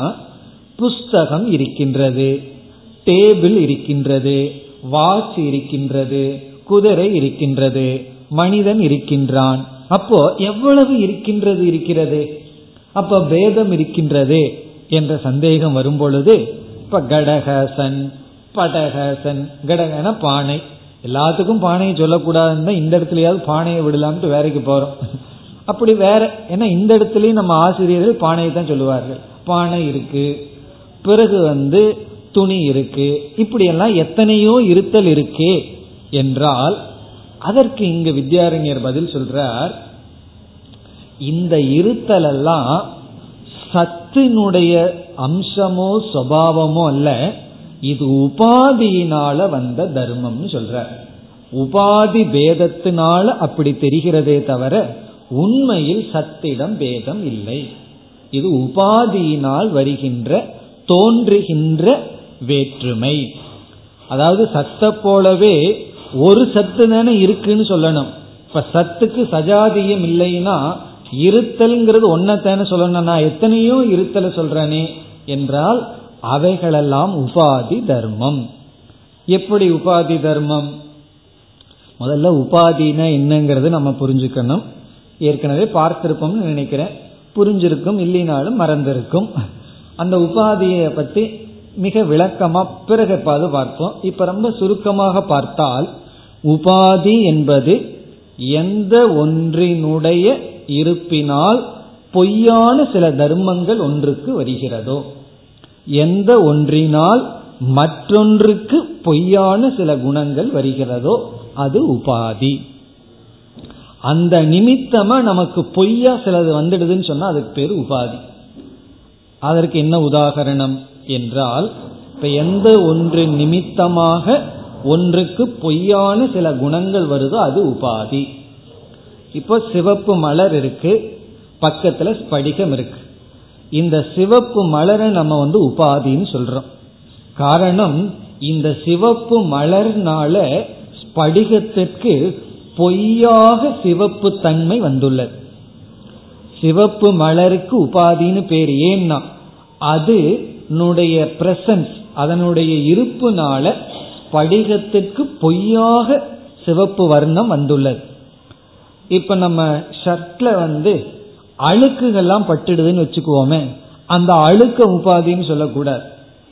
புஸ்தகம் இருக்கின்றது டேபிள் இருக்கின்றது வாட்ச் இருக்கின்றது குதிரை இருக்கின்றது மனிதன் இருக்கின்றான். அப்போ எவ்வளவு இருக்கின்றது இருக்கிறது? அப்ப பேதம் இருக்கின்றது. என்ற சந்தேகம் வரும் பொழுது இப்ப கடகசன் படகசன் கடகன பானை எல்லாத்துக்கும் பானையை சொல்லக்கூடாதுன்னு இந்த இடத்துலயாவது பானையை விடலாம்ட்டு வேலைக்கு போறோம். அப்படி வேற ஏன்னா இந்த இடத்துலயும் நம்ம ஆசிரியர்கள் பானையை தான் சொல்லுவார்கள். பானை இருக்கு பிறகு வந்து துணி இருக்கு இப்படியெல்லாம் எத்தனையோ இருத்தல் இருக்கே என்றால் அதற்கு இங்கு வித்யாரண்யர் பதில் சொல்றார் இந்த இருத்தல் எல்லாம் சத்தினுடைய அம்சமோ சுவாவமோ அல்ல இது உபாதியினால வந்த தர்மம்னு சொல்ற உபாதி பேதத்தினால அப்படி தெரிகிறதே தவிர உண்மையில் சத்திடம் பேதம் இல்லை. இது உபாதியினால் வருகின்ற தோன்றுகின்ற வேற்றுமை. அதாவது சத்த போலவே ஒரு சத்து தானே இருக்குன்னு சொல்லணும். இப்ப சத்துக்கு சஜாதியம் இல்லைன்னா இருத்தல்ங்கிறது ஒன்னத்தானே சொல்லணும் நான் எத்தனையோ இருத்தலை சொல்றேனே என்றால் அவைகளெல்லாம் உபாதி தர்மம். எப்படி உபாதி தர்மம்? முதல்ல உபாதினா என்னங்கிறது நம்ம புரிஞ்சுக்கணும். ஏற்கனவே பார்த்திருப்போம்னு நினைக்கிறேன். புரிஞ்சிருக்கும் இல்லைனாலும் மறந்திருக்கும். அந்த உபாதியை பற்றி மிக விளக்கமா பிறகு எப்பாவது பார்ப்போம். இப்ப ரொம்ப சுருக்கமாக பார்த்தால் உபாதி என்பது எந்த ஒன்றினுடைய இருப்பினால் பொய்யான சில தர்மங்கள் ஒன்றுக்கு வருகிறதோ எந்த ஒன்றினால் மற்றொன்றுக்கு பொய்யான சில குணங்கள் வருகிறதோ அது உபாதி. அந்த நிமித்தமா நமக்கு பொய்யா சிலது வந்துடுதுன்னு சொன்னா அதுக்கு பேர் உபாதி. அதற்கு என்ன உதாகரணம் என்றால் இப்ப எந்த ஒன்று நிமித்தமாக ஒன்றுக்கு பொய்யான சில குணங்கள் வருதோ அது உபாதி. இப்போ சிவப்பு மலர் இருக்கு. பக்கத்துல ஸ்படிகம் இருக்கு. இந்த சிவப்பு மலரை நம்ம வந்து உபாதின்னு சொல்றோம். காரணம் இந்த சிவப்பு மலர்னால ஸ்படிகத்திற்கு பொய்யாக சிவப்பு தன்மை வந்துள்ளது. சிவப்பு மலருக்கு உபாதின்னு பேர் ஏன்னா அது பிரசன்ஸ் அதனுடைய இருப்புனால படிகத்திற்கு பொய்யாக சிவப்பு வர்ணம் வந்துள்ளது. இப்ப நம்ம ஷர்ட்ல வந்து அழுக்குகள்லாம் பட்டுடுதுன்னு வச்சுக்குவோமே அந்த அழுக்க உபாதின்னு சொல்லக்கூடாது.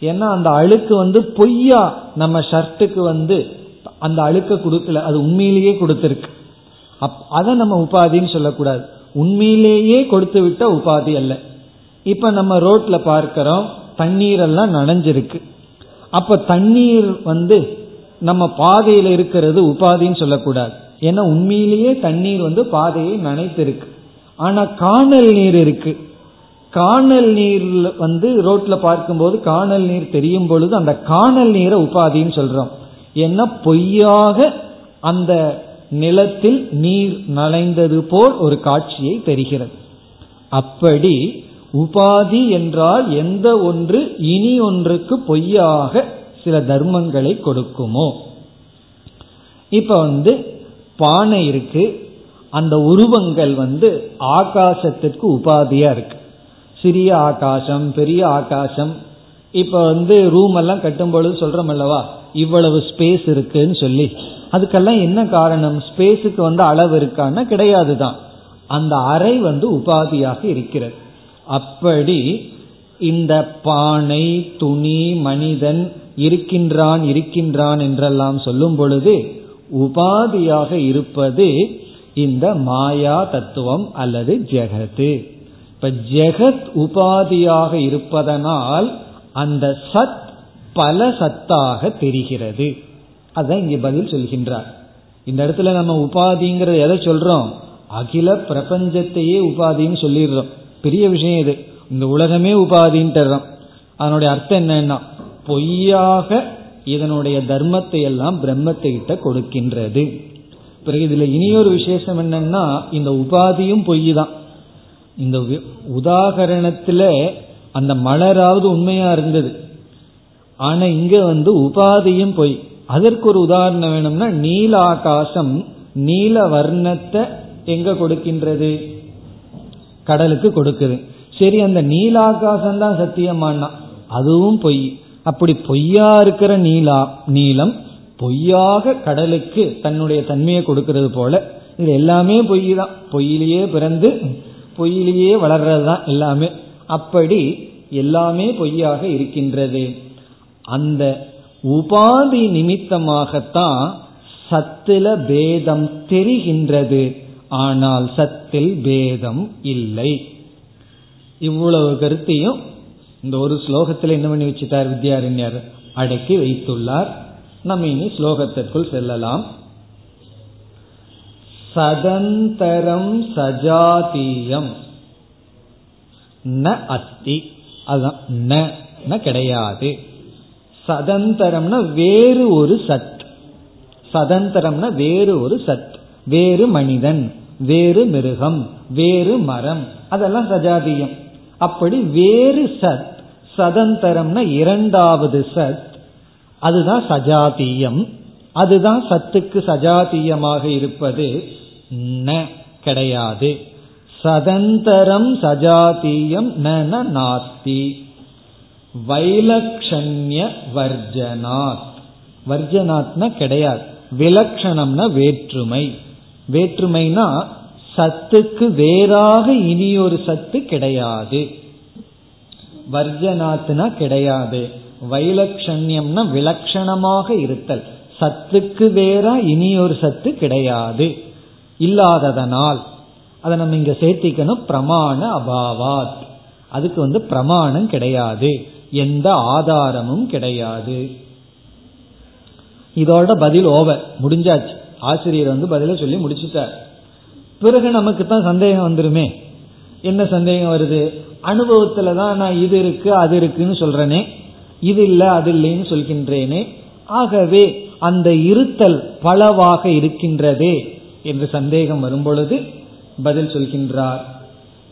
ஏன்னா அந்த அழுக்கு வந்து பொய்யா நம்ம ஷர்ட்டுக்கு வந்து அந்த அழுக்க கொடுக்கல அது உண்மையிலேயே கொடுத்துருக்கு. அப் அதை நம்ம உபாதின்னு சொல்லக்கூடாது. உண்மையிலேயே கொடுத்து விட்ட உபாதி அல்ல. இப்ப நம்ம ரோட்ல பார்க்கிறோம் தண்ணீர் எல்லாம் நனைஞ்சிருக்கு. அப்ப தண்ணீர் வந்து நம்ம பாதையில இருக்கிறது உபாதின்னு சொல்லக்கூடாது. ஏன்னா உண்மையிலேயே தண்ணீர் வந்து பாதையை நனைத்திருக்கு. ஆனா காணல் நீர் இருக்கு. காணல் நீர் வந்து ரோட்ல பார்க்கும்போது காணல் நீர் தெரியும் பொழுது அந்த காணல் நீரை உபாதின்னு சொல்றோம். ஏன்னா பொய்யாக அந்த நிலத்தில் நீர் நனைந்தது போல் ஒரு காட்சியை தெரிகிறது. அப்படி உபாதி என்றால் எந்த ஒன்று இனி ஒன்றுக்கு பொய்யாக சில தர்மங்களை கொடுக்குமோ. இப்ப வந்து பானை இருக்கு. அந்த உருவங்கள் வந்து ஆகாசத்திற்கு உபாதியா இருக்கு. சிறிய ஆகாசம் பெரிய ஆகாசம். இப்ப வந்து ரூம் எல்லாம் கட்டும் பொழுது சொல்றோம் அல்லவா? இவ்வளவு ஸ்பேஸ் இருக்குன்னு சொல்லி. அதுக்கெல்லாம் என்ன காரணம்? ஸ்பேஸுக்கு வந்து அளவு இருக்கான்னா கிடையாது தான் அந்த அறை வந்து உபாதியாக இருக்கிறது. அப்படி இந்த பானை துணி மனிதன் இருக்கின்றான் இருக்கின்றான் என்றெல்லாம் சொல்லும் பொழுது உபாதியாக இருப்பது இந்த மாயா தத்துவம் அல்லது ஜெகத்து இப்ப ஜெகத் உபாதியாக இருப்பதனால் அந்த சத் பல சத்தாக தெரிகிறது. அதுதான் இங்க பதில் சொல்கின்றார். இந்த இடத்துல நம்ம உபாதிங்கிறத எதை சொல்றோம்? அகில பிரபஞ்சத்தையே உபாதின்னு சொல்லிடுறோம். பெரிய விஷயம் இது. இந்த உலகமே உபாதின்ட்டுறோம் அதனுடைய அர்த்தம் என்னன்னா பொய்யாக இதனுடைய தர்மத்தை எல்லாம் பிரம்மத்தை கிட்ட கொடுக்கின்றது. பிறகு இதுல இனியொரு விசேஷம் என்னன்னா இந்த உபாதியும் பொய் தான் இந்த உதாகரணத்துல அந்த மலராவது உண்மையா இருந்தது. ஆனா இங்க வந்து உபாதியும் பொய். அதற்கு ஒரு உதாரணம் வேணும்னா நீல ஆகாசம் நீல வர்ணத்தை எங்க கொடுக்கின்றது? கடலுக்கு கொடுக்குது. சரி அந்த நீலாகாசம் தான் சத்தியமானா அதுவும் பொய். அப்படி பொய்யா இருக்கிற நீலா நீளம் பொய்யாக கடலுக்கு தன்னுடைய தன்மையை கொடுக்கிறது போல இது எல்லாமே பொய் தான் பொய்யிலேயே பிறந்து பொய்யிலேயே வளர்றது தான் எல்லாமே. அப்படி எல்லாமே பொய்யாக இருக்கின்றது. அந்த உபாதி நிமித்தமாகத்தான் சத்தில பேதம் தெரிகின்றது. ஆனால் சத்தில் பேதம் இல்லை. இவ்வளவு கருத்தையும் இந்த ஒரு ஸ்லோகத்தில் என்ன பண்ணி வச்சுட்டார் வித்யாரண்யர்? அடக்கி வைத்துள்ளார். நம்ம இனி ஸ்லோகத்திற்குள் செல்லலாம். சதந்தரம் சஜாதீயம். ந அஸ்தி. அதுதான் ந கிடையாது. சதந்தரம்னா வேறு ஒரு சத். சதந்தரம்னா வேறு ஒரு சத். வேறு மனிதன் வேறு மிருகம் வேறு மரம். அதெல்லாம் சஜாதீயம். அப்படி வேறு சத் சதந்தரம்னா இரண்டாவது சத் அதுதான் சஜாதீயம். அதுதான் சத்துக்கு சஜாதீயமாக இருப்பது ந கிடையாது. சதந்தரம் சஜாதீயம் ந நாஸ்தி. வைலக்ஷண்ய வர்ஜனாத். வர்ஜனாத்னா கிடையாது. விலக்ஷணம்னா வேற்றுமை. வேற்றுமைனா சத்துக்கு வேறாக இனி ஒரு சத்து கிடையாது. வர்ஜனாத்னா கிடையாது. வைலக்ஷண்யம்னா விலக்ஷணமாக இருத்தல். சத்துக்கு வேறா இனி ஒரு சத்து கிடையாது. இல்லாததனால் அதை நம்ம இங்க சேர்த்திக்கணும் பிரமாண அபாவாத். அதுக்கு வந்து பிரமாணம் கிடையாது. எந்த ஆதாரமும் கிடையாது. இதோட பதில் ஓவர். முடிஞ்சாச்சு. ஆசிரியர் வந்து பதில சொல்லி முடிச்சுட்டார். பிறகு நமக்கு தான் சந்தேகம் வந்துருமே. என்ன சந்தேகம் வருது? அனுபவத்துல தான் நான் இது இருக்கு அது இருக்குன்னு சொல்றேனே. இது இல்ல அது இல்லைன்னு சொல்கின்றேனே. ஆகவே அந்த இருத்தல் பலவாக இருக்கின்றதே என்று சந்தேகம் வரும்பொழுது பதில் சொல்கின்றார்.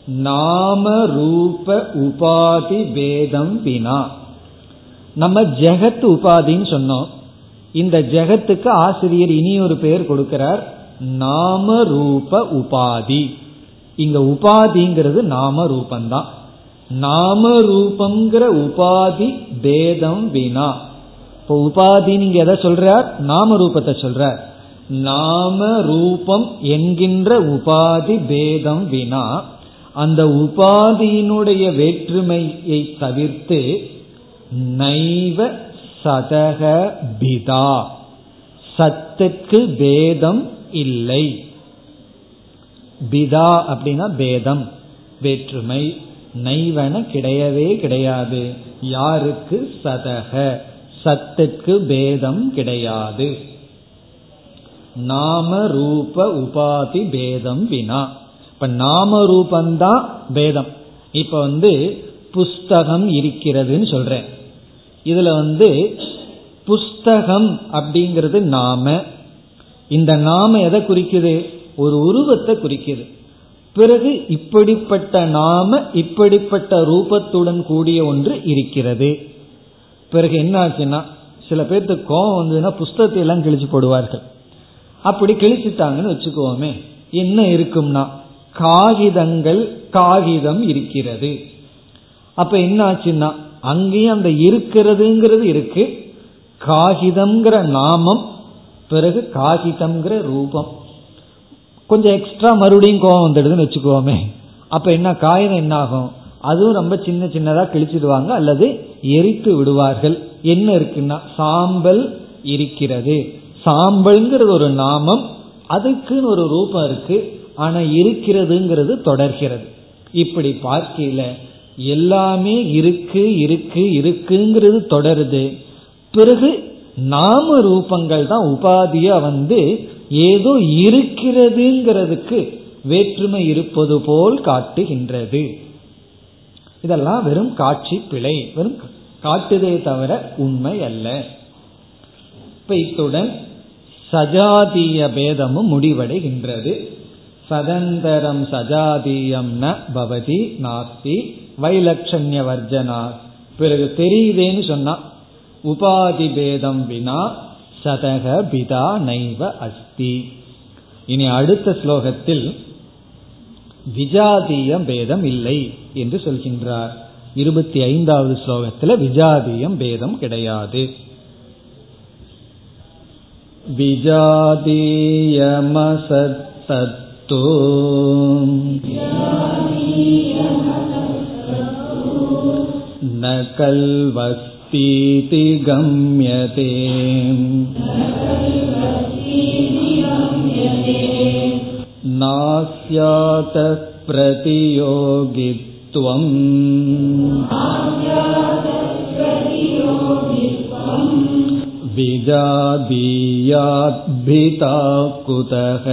நாம ரூப உபாதி பேதம் வினா. நம்ம ஜெகத் உபாதின்னு சொன்னோம். இந்த ஜெகத்துக்கு ஆசிரியர் இனி ஒரு பெயர் கொடுக்கிறார். நாம ரூப உபாதி. இங்க உபாதிங்கிறது நாம ரூபந்தான். நாம ரூபங்கிற உபாதி பேதம் வினா. இப்போ உபாதி நீங்க எதை சொல்றார்? நாம ரூபத்தை சொல்றார். நாம ரூபம் என்கின்ற உபாதி பேதம் வினா அந்த உபாதியினுடைய வேற்றுமையை தவிர்த்து நைவ சதக பிதா. சத்துக்கு பேதம் இல்லை. பிதா அப்படின்னா பேதம். வேற்றுமை நைவன கிடையவே கிடையாது. யாருக்கு? சதக. சத்துக்கு பேதம் கிடையாது. நாம ரூப உபாதி பேதம் வினா. இப்ப நாம ரூபந்தான் பேதம். இப்ப வந்து புஸ்தகம் இருக்கிறதுன்னு சொல்றேன். இதுல வந்து புஸ்தகம் அப்படிங்கிறது நாம. இந்த நாம எதை குறிக்குது? ஒரு உருவத்தை குறிக்கிறது பிறகு இப்படிப்பட்ட நாம இப்படிப்பட்ட ரூபத்துடன் கூடிய ஒன்று இருக்கிறது. பிறகு என்ன ஆச்சுன்னா சில பேர்த்துக்கு கோபம் வந்ததுன்னா புஸ்தகத்தை எல்லாம் கிழிச்சு போடுவார்கள். அப்படி கிழிச்சிட்டாங்கன்னு வச்சுக்கோமே என்ன இருக்கும்னா காகிதங்கள் காகிதம் இருக்கிறது. அப்ப என்ன ஆச்சுன்னா அங்கேயும் அந்த இருக்கிறதுங்கிறது இருக்கு. காகிதம்ங்கிற நாமம் பிறகு காகிதம்ங்கிற ரூபம். கொஞ்சம் எக்ஸ்ட்ரா மறுபடியும் கோவம் வந்துடுதுன்னு வச்சுக்கோமே. அப்ப என்ன காயம் என்ன ஆகும் அதுவும் ரொம்ப சின்ன சின்னதா கிழிச்சிடுவாங்க அல்லது எரித்து விடுவார்கள். என்ன இருக்குன்னா சாம்பல் இருக்கிறது. சாம்பல்ங்கிறது ஒரு நாமம். அதுக்குன்னு ஒரு ரூபம் இருக்கு. ஆனா இருக்கிறதுங்கிறது தொடர்கிறது. இப்படி பார்க்கல எல்லாமே இருக்கு இருக்கு இருக்குங்கிறது தொடருது. பிறகு நாம ரூபங்கள் தான் உபாதியா வந்து ஏதோ இருக்கிறதுங்கிறதுக்கு வேற்றுமை இருப்பது போல் காட்டுகின்றது. இதெல்லாம் வெறும் காட்சி பிழை. வெறும் காட்டுதே தவிர உண்மை அல்ல. இப்ப இத்துடன் சஜாதீய பேதமும் முடிவடைகின்றது. சதந்தரம் சஜாதீயம் ந பவதி நாஸ்தி வைலட்சண்ய வர்ஜனா பிறகு தெரியுதேன்னு சொன்னா உபாதி பேதம் வினா சதக பிதா நைவ அஸ்தி. இனி அடுத்த ஸ்லோகத்தில் விஜாதீயம் பேதம் இல்லை என்று சொல்கின்றார். இருபத்தி ஐந்தாவது ஸ்லோகத்தில் விஜாதீயம் பேதம் கிடையாது. விஜாதீயமசத்தோ न कल्वस्तीति गम्यते नास्यातः प्रतियोगित्वम् विजादीयाद्भिता कुतः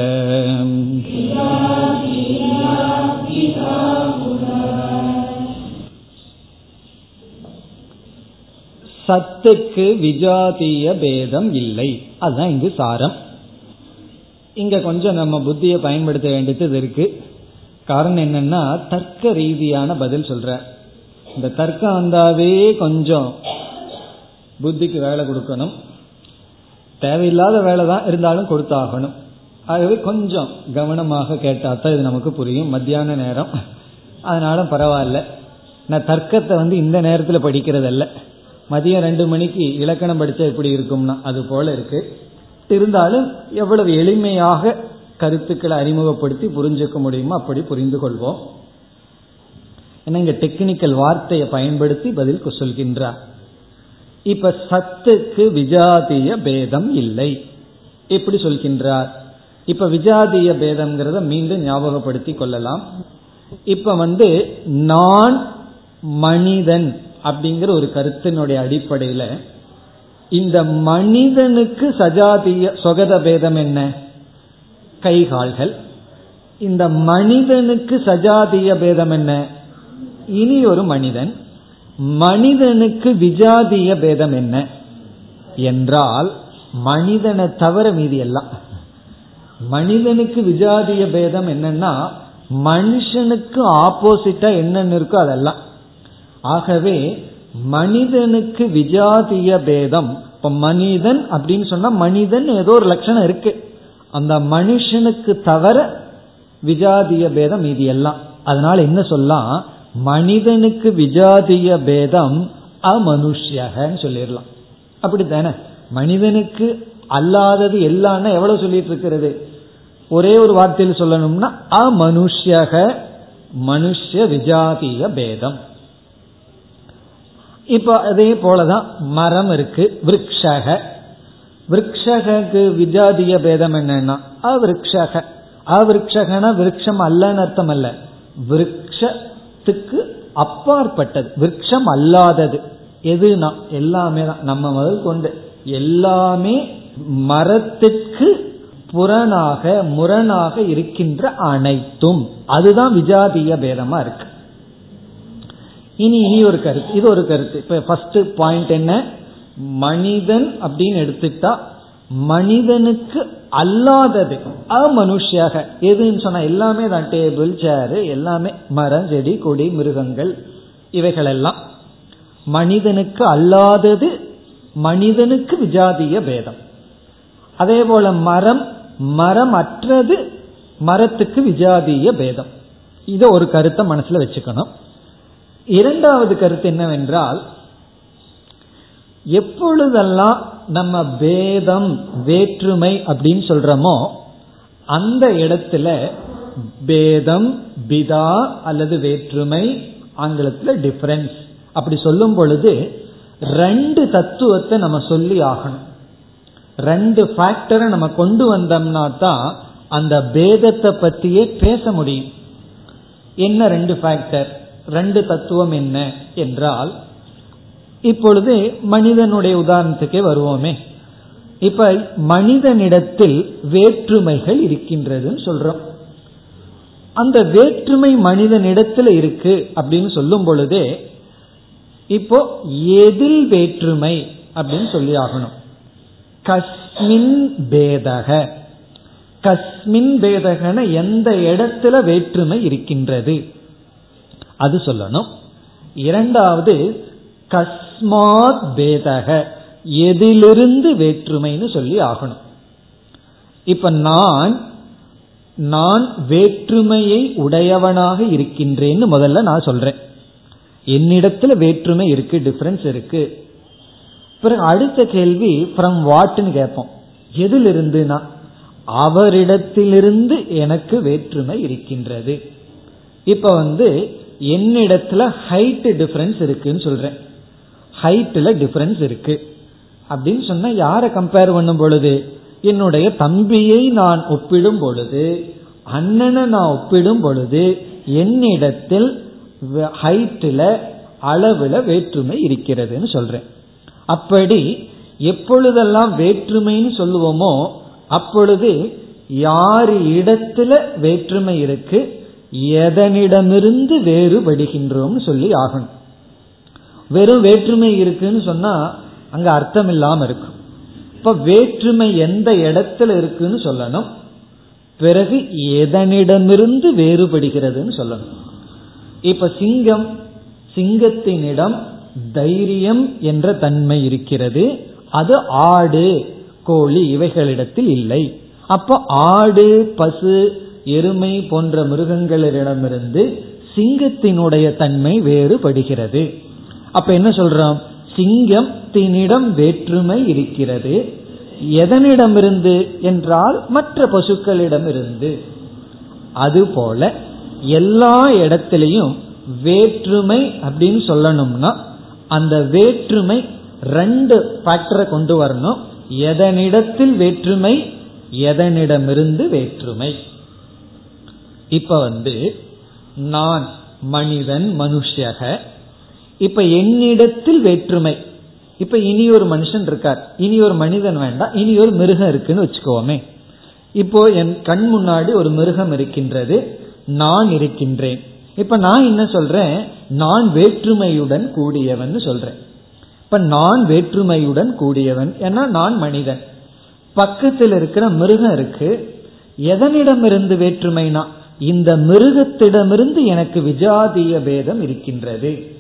சத்துக்கு விஜாதிய பேதம் இல்லை. அதுதான் இங்கு சாரம். இங்க கொஞ்சம் நம்ம புத்தியை பயன்படுத்த வேண்டியது இருக்கு. காரணம் என்னன்னா தர்க்க ரீதியான பதில் சொல்ற. இந்த தர்க்கம் வந்தாவே கொஞ்சம் புத்திக்கு வேலை கொடுக்கணும். தேவையில்லாத வேலை தான் இருந்தாலும் கொடுத்தாகணும். ஆகவே கொஞ்சம் கவனமாக கேட்டால் தான் இது நமக்கு புரியும். மத்தியான நேரம். அதனால பரவாயில்ல. நான் தர்க்கத்தை வந்து இந்த நேரத்தில் படிக்கிறதல்ல. மதியம் ரெண்டு மணிக்கு இலக்கணம் படிச்சா எப்படி இருக்கும்னா அது போல இருக்கு. இருந்தாலும் எவ்வளவு எளிமையாக கருத்துக்களை அறிமுகப்படுத்தி புரிஞ்சுக்க முடியுமோ அப்படி புரிந்து கொள்வோம். ஏன்னா இங்க டெக்னிக்கல் வார்த்தையை பயன்படுத்தி பதில் சொல்கின்றார். இப்ப சத்துக்கு விஜாதிய பேதம் இல்லை. எப்படி சொல்கின்றார்? இப்ப விஜாதிய பேதம்ங்கிறத மீண்டும் ஞாபகப்படுத்தி கொள்ளலாம். இப்ப வந்து நான் மனிதன் அப்படிங்கிற ஒரு கருத்தினுடைய அடிப்படையில இந்த மனிதனுக்கு சஜாதிய சொகத பேதம் என்ன? கை கால்கள். இந்த மனிதனுக்கு சஜாதிய பேதம் என்ன? இனி ஒரு மனிதன் மனிதனுக்கு விஜாதிய பேதம் என்ன? என்றால் மனிதனை தவிர மீதி எல்லாம். மனிதனுக்கு விஜாதிய பேதம் என்னன்னா மனுஷனுக்கு ஆப்போசிட்டா என்னென்ன இருக்கோ அதெல்லாம். ஆகவே மனிதனுக்கு விஜாதிய பேதம். இப்ப மனிதன் அப்படின்னு சொன்னா மனிதன் ஏதோ ஒரு லட்சணம் இருக்கு. அந்த மனுஷனுக்கு தவிர விஜாதிய பேதம் இது எல்லாம். அதனால என்ன சொல்லலாம்? மனிதனுக்கு விஜாதிய பேதம் அமனுஷ்யகன்னு சொல்லிடலாம். அப்படித்தானே? மனிதனுக்கு அல்லாதது எல்லாம்னா எவ்வளவு சொல்லிட்டு இருக்கிறது ஒரே ஒரு வார்த்தையில் சொல்லணும்னா அமனுஷ்யக மனுஷ விஜாதிய பேதம். இப்போ அதே போலதான் மரம் இருக்கு விரக்ஷக. விரக்ஷகக்கு விஜாதிய பேதம் என்னன்னா அவிருக்ஷக. அவிருக்ஷகனா விரக்ஷம் அல்லன்னு அர்த்தம் அல்ல. விரக்ஷத்துக்கு அப்பாற்பட்டது விரக்ஷம் அல்லாதது. எதுனா எல்லாமே தான். நம்ம முதல் கொண்டு எல்லாமே மரத்துக்கு புறனாக முரணாக இருக்கின்ற அனைத்தும். அதுதான் விஜாதிய பேதமா இருக்கு. இனி இனி ஒரு கருத்து. இது ஒரு கருத்து. இப்ப ஃபர்ஸ்ட் பாயிண்ட் என்ன? மனிதன் அப்படின்னு எடுத்துட்டா மனிதனுக்கு அல்லாதது அமனுஷியாக. எதுன்னு சொன்னா எல்லாமே தான். டேபிள் சேரு எல்லாமே மரம் செடி கொடி மிருகங்கள் இவைகள் எல்லாம் மனிதனுக்கு அல்லாதது மனிதனுக்கு விஜாதிய பேதம். அதே போல மரம் மரம் அற்றது மரத்துக்கு விஜாதிய பேதம். இதை ஒரு கருத்தை மனசுல வச்சுக்கணும். இரண்டாவது கருத்து என்னவென்றால் எப்பொழுதெல்லாம் நம்ம பேதம் வேற்றுமை அப்படின்னு சொல்றோமோ அந்த இடத்துல பேதம் பிதா அல்லது வேற்றுமை ஆங்கிலத்தில் டிஃபரன்ஸ் அப்படி சொல்லும் பொழுது ரெண்டு தத்துவத்தை நம்ம சொல்லி ஆகணும். ரெண்டு ஃபேக்டரை நம்ம கொண்டு வந்தோம்னா தான் அந்த பேதத்தை பத்தியே பேச முடியும். என்ன ரெண்டு ஃபேக்டர் ரெண்டு தத்துவம் என்ன என்றால் இப்பொழுது மனிதனுடைய உதாரணத்துக்கே வருவோமே. இப்ப மனிதனிடத்தில் வேற்றுமைகள் இருக்கின்றதுன்னு சொல்றோம். அந்த வேற்றுமை மனிதனிடத்தில் இருக்கு அப்படின்னு சொல்லும் பொழுதே இப்போ எதில் வேற்றுமை அப்படின்னு சொல்லி ஆகணும். கஸ்மின் பேதக. கஸ்மின் பேதகன எந்த இடத்துல வேற்றுமை இருக்கின்றது? அது சொல்லணும். இரண்டாவது கஸ்மாத் பேதக எதிலிருந்து வேற்றுமைன்னு சொல்லி ஆகணும். இப்ப நான் நான் வேற்றுமையை உடையவனாக இருக்கின்றேன்னு முதல்ல நான் சொல்றேன். என்னிடத்துல வேற்றுமை இருக்கு டிஃபரன்ஸ் இருக்கு. பிறகு அடுத்த கேள்வி ஃப்ரம் வாட்னு கேட்போம். எதிலிருந்துனா அவரிடத்திலிருந்து எனக்கு வேற்றுமை இருக்கின்றது. இப்ப வந்து என்னிடத்துல ஹைட் டிஃபரன்ஸ் இருக்குன்னு சொல்றேன். ஹைட்ல டிஃபரன்ஸ் இருக்கு. அப்படின்னு சொன்னா யாரை கம்பேர் பண்ணும் பொழுது? என்னுடைய தம்பியை நான் ஒப்பிடும் பொழுது அண்ணனை நான் ஒப்பிடும் பொழுது என்னிடத்தில் ஹைட்டில் அளவுல வேற்றுமை இருக்கிறதுன்னு சொல்றேன். அப்படி எப்பொழுதெல்லாம் வேற்றுமைன்னு சொல்லுவோமோ அப்பொழுது யார் இடத்துல வேற்றுமை இருக்கு எதனிடமிருந்து வேறுபடுகின்றோம்னு சொல்லி ஆகணும். வெறும் வேற்றுமை இருக்குன்னு சொன்னா அங்க அர்த்தம் இல்லாம இருக்கும். இப்ப வேற்றுமை எந்த இடத்துல இருக்குன்னு சொல்லணும். பிறகு எதனிடமிருந்து வேறுபடுகிறதுன்னு சொல்லணும். இப்ப சிங்கம் சிங்கத்தினிடம் தைரியம் என்ற தன்மை இருக்கிறது. அது ஆடு கோழி இவைகளிடத்தில் இல்லை. அப்ப ஆடு பசு எருமை போன்ற மிருகங்களிடமிருந்து சிங்கத்தினுடைய தன்மை வேறுபடுகிறது. அப்ப என்ன சொல்றோம்? சிங்கத்தினிடம் வேற்றுமை இருக்கிறது. எதனிடமிருந்து என்றால் மற்ற பசுக்களிடமிருந்து. அதுபோல எல்லா இடத்திலையும் வேற்றுமை அப்படின்னு சொல்லணும்னா அந்த வேற்றுமை ரெண்டு ஃபேக்டரை கொண்டு வரணும். எதனிடத்தில் வேற்றுமை எதனிடமிருந்து வேற்றுமை. இப்ப வந்து நான் மனிதன் மனுஷக இப்ப என்னிடத்தில் வேற்றுமை. இப்ப இனி ஒரு மனுஷன் இருக்கார். இனி ஒரு மனிதன் வேண்டாம் இனி ஒரு மிருகம் இருக்குன்னு வச்சுக்கோமே. இப்போ என் கண் முன்னாடி ஒரு மிருகம் இருக்கின்றது. நான் இருக்கின்றேன். இப்ப நான் என்ன சொல்றேன்? நான் வேற்றுமையுடன் கூடியவன் சொல்றேன். இப்ப நான் வேற்றுமையுடன் கூடியவன். ஏன்னா நான் மனிதன். பக்கத்தில் இருக்கிற மிருகம் இருக்கு. எதனிடமிருந்து வேற்றுமைனா? இந்த மிருகத்திடமிருந்து எனக்கு விஜாதிய பேதம் இருக்கின்றது.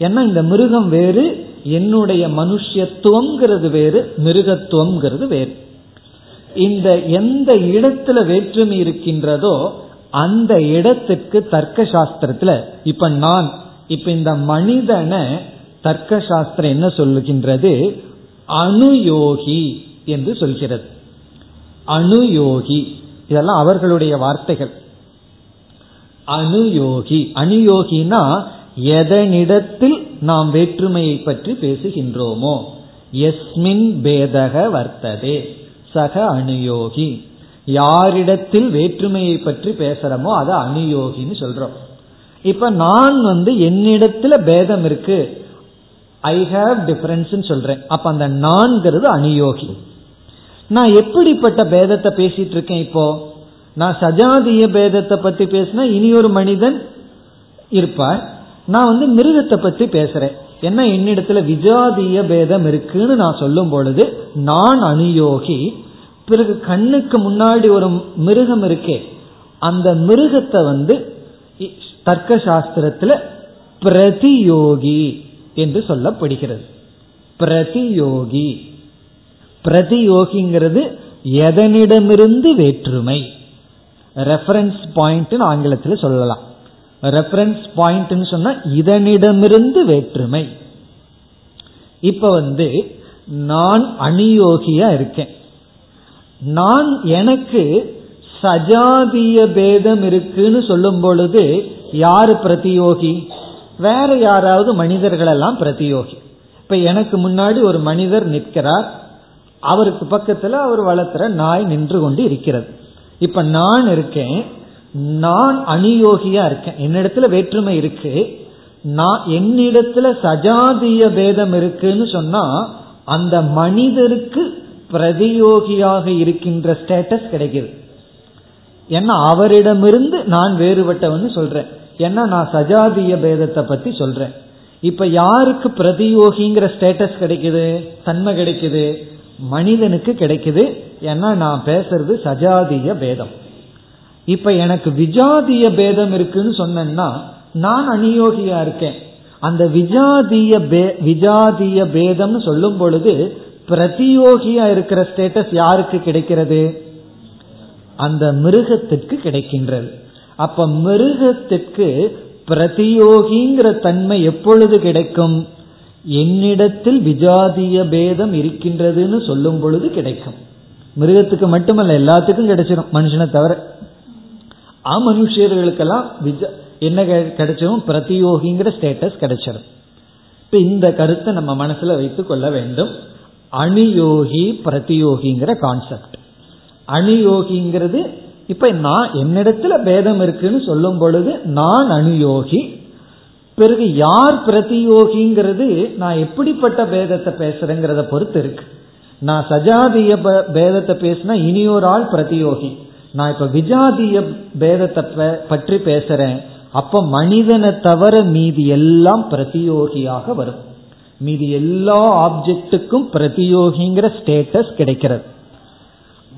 ஏன்னா இந்த மிருகம் வேறு என்னுடைய மனுஷத்துவம்ங்கிறது வேறு மிருகத்துவம்ங்கிறது வேறு. இந்த எந்த இடத்துல வேற்றுமை இருக்கின்றதோ அந்த இடத்துக்கு தர்க்க சாஸ்திரத்துல இப்ப நான் இப்ப இந்த மனிதனை தர்க்க சாஸ்திரம் என்ன சொல்லுகின்றது? அணுயோகி என்று சொல்கிறது. அணுயோகி. இதெல்லாம் அவர்களுடைய வார்த்தைகள். அனுயோகி. அனுயோகினா எதனிடத்தில் நாம் வேற்றுமையை பற்றி பேசுகின்றோமோ? எஸ்மின் பேதக வர்த்ததே. சக அனுயோகி. யாரிடத்தில் வேற்றுமையை பற்றி பேசுறோமோ அதை அனுயோகின்னு சொல்றோம். இப்ப நான் வந்து என்னிடத்துல பேதம் இருக்கு. ஐ ஹாவ் டிஃபரன்ஸ் சொல்றேன். அப்ப அந்த நான்கிறது அனுயோகி. நான் எப்படிப்பட்ட பேதத்தை பேசிட்டு இருக்கேன் இப்போ? நான் சஜாதிய பேதத்தை பத்தி பேசினா இனி ஒரு மனிதன் இருப்பார். நான் வந்து மிருகத்தை பத்தி பேசுறேன். என்ன என்னிடத்துல விஜாதிய பேதம் இருக்குன்னு நான் சொல்லும் பொழுது நான் அனுயோகி பிறகு கண்ணுக்கு முன்னாடி ஒரு மிருகம் இருக்கே அந்த மிருகத்தை வந்து தர்க்க சாஸ்திரத்துல பிரதியோகி என்று சொல்லப்படுகிறது. பிரதியோகி. பிரதியோகிங்கிறது எதனிடமிருந்து வேற்றுமை. ரெஃபரன்ஸ் பாயிண்ட்னு ஆங்கிலத்தில் சொல்லலாம். ரெஃபரன்ஸ் பாயிண்ட்னு சொன்னா இதனிடமிருந்து வேற்றுமை. இப்ப வந்து நான் அணியோகியா இருக்கேன். நான் எனக்கு சஜாதிய பேதம் இருக்குன்னு சொல்லும் பொழுது யாரு பிரதியோகி? வேற யாராவது மனிதர்கள் எல்லாம் பிரதியோகி. இப்ப எனக்கு முன்னாடி ஒரு மனிதர் நிற்கிறார். அவருக்கு பக்கத்துல அவர் வளர்த்துற நாய் நின்று கொண்டு இருக்கிறது. இப்ப நான் இருக்கேன் நான் அநியோகியா இருக்கேன். என்னிடத்துல வேற்றுமை இருக்கு. நான் என்னிடத்துல சஜாதிய பேதம் இருக்குன்னு சொன்னா அந்த மனிதருக்கு பிரதியோகியாக இருக்கின்ற ஸ்டேட்டஸ் கிடைக்கிறது ஏன்னா அவரிடமிருந்து நான் வேறுபட்டவன் சொல்றேன். ஏன்னா நான் சஜாதிய பேதத்தை பத்தி சொல்றேன். இப்ப யாருக்கு பிரதியோகிங்கிற ஸ்டேட்டஸ் கிடைக்குது? தன்மை கிடைக்குது? மனிதனுக்கு கிடைக்குது. ஏன்னா நான் பேசுறது சஜாதிய பேதம். இப்ப எனக்கு விஜாதிய பேதம் இருக்குன்னு சொன்னா நான் அநியோகியா இருக்கேன். அந்த விஜாதிய விஜாதிய பேதம்னு சொல்லும் பொழுது பிரதியோகியா இருக்கிற ஸ்டேட்டஸ் யாருக்கு கிடைக்கிறது? அந்த மிருகத்திற்கு கிடைக்கின்றது. அப்ப மிருகத்திற்கு பிரதியோகிங்கிற தன்மை எப்பொழுது கிடைக்கும்? என்னிடத்தில் விஜாதிய பேதம் இருக்கின்றதுன்னு சொல்லும் பொழுது கிடைக்கும். மிருகத்துக்கு மட்டுமல்ல எல்லாத்துக்கும் கிடைச்சிடும் மனுஷனை தவிர. அமனுஷியர்களுக்கெல்லாம் விஜ என்ன கிடைச்சிடும் பிரதியோகிங்கிற ஸ்டேட்டஸ் கிடைச்சிடும் இப்ப இந்த கருத்தை நம்ம மனசுல வைத்து கொள்ள வேண்டும். அணியோகி பிரதியோகிங்கிற கான்செப்ட் அணியோகிங்கிறது இப்ப நான் என்னிடத்துல பேதம் இருக்குன்னு சொல்லும் பொழுது நான் அணுயோகி பிறகு யார் பிரதியோகிங்கிறது நான் எப்படிப்பட்ட பேதத்தை பேசுறேங்கிறத பொறுத்து இருக்கு. நான் சஜாதிய பேதத்தை பேசினா இனியொரு ஆள் பிரதியோகி. நான் இப்ப விஜாதிய பேதத்தை பற்றி பேசுறேன். அப்ப மனிதனை தவிர மீதி எல்லாம் பிரதியோகியாக வரும். மீதி எல்லா ஆப்ஜெக்டுக்கும் பிரதியோகிங்கிற ஸ்டேட்டஸ் கிடைக்கிறது.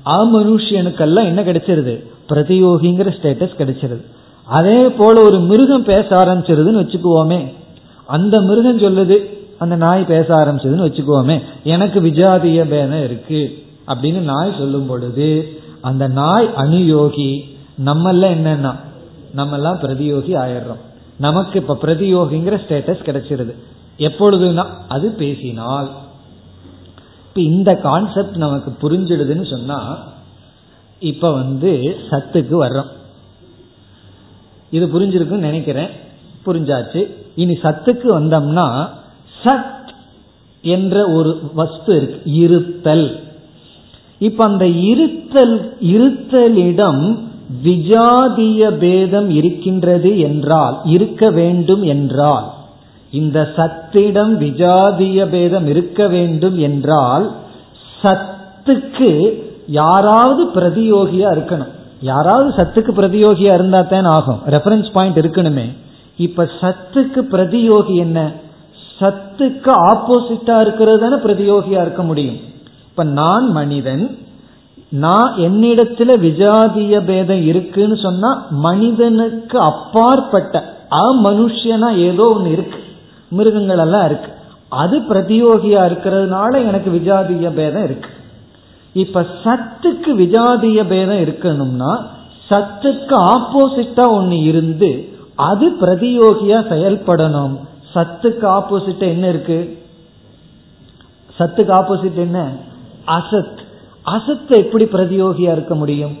அமனுஷியனுக்கெல்லாம் என்ன கிடைச்சிருது? பிரதியோகிங்கிற ஸ்டேட்டஸ் கிடைச்சிருது. அதே போல ஒரு மிருகம் பேச ஆரம்பிச்சிருதுன்னு வச்சுக்குவோமே. அந்த மிருகம் சொல்லுது அந்த நாய் பேச ஆரம்பிச்சதுன்னு வச்சுக்குவோமே எனக்கு விஜாதிய பேதம் இருக்கு அப்படின்னு நாய் சொல்லும் பொழுது அந்த நாய் அணுயோகி நம்மள என்னன்னா நம்மெல்லாம் பிரதியோகி ஆயிடுறோம். நமக்கு இப்ப பிரதியோகிங்கிற ஸ்டேட்டஸ் கிடைச்சிருது. எப்பொழுதுனா அது பேசினால். இப்ப இந்த கான்செப்ட் நமக்கு புரிஞ்சிடுதுன்னு சொன்னா இப்ப வந்து சத்துக்கு வர்றோம். இது புரிஞ்சிருக்குன்னு நினைக்கிறேன். புரிஞ்சாச்சு. இனி சத்துக்கு வந்தோம்னா சத் என்ற ஒரு வஸ்து இருக்கு இருத்தல். இப்ப அந்த இருத்தல் இருத்தலிடம் விஜாதிய பேதம் இருக்கின்றது என்றால் இருக்க வேண்டும் என்றால் இந்த சத்திடம் விஜாதிய பேதம் இருக்க வேண்டும் என்றால் சத்துக்கு யாராவது பிரதியோகியா இருக்கணும். யாராவது சத்துக்கு பிரதியோகியா இருந்தா தான் ஆகும். ரெஃபரன்ஸ் பாயிண்ட் இருக்கணுமே. இப்ப சத்துக்கு பிரதியோகி என்ன? சத்துக்கு ஆப்போசிட்டா இருக்கிறது தானே பிரதியோகியா இருக்க முடியும். இப்ப நான் மனிதன் நான் என்னிடத்துல விஜாதிய பேதம் இருக்குன்னு சொன்னா மனிதனுக்கு அப்பாற்பட்ட அமனுஷனா ஏதோ ஒன்று இருக்கு. மிருகங்கள் எல்லாம் இருக்கு. அது பிரதியோகியா இருக்கிறதுனால எனக்கு விஜாதிய பேதம் இருக்கு. இப்ப சத்துக்கு விஜாதிய பேதம் இருக்கணும்னா சத்துக்கு ஆப்போசிட்டா ஒன்னு இருந்து அது பிரதியோகியா செயல்படணும். சத்துக்கு ஆப்போசிட் என்ன இருக்கு? சத்துக்கு ஆப்போசிட் என்ன? அசத். அசத்து எப்படி பிரதியோகியா இருக்க முடியும்?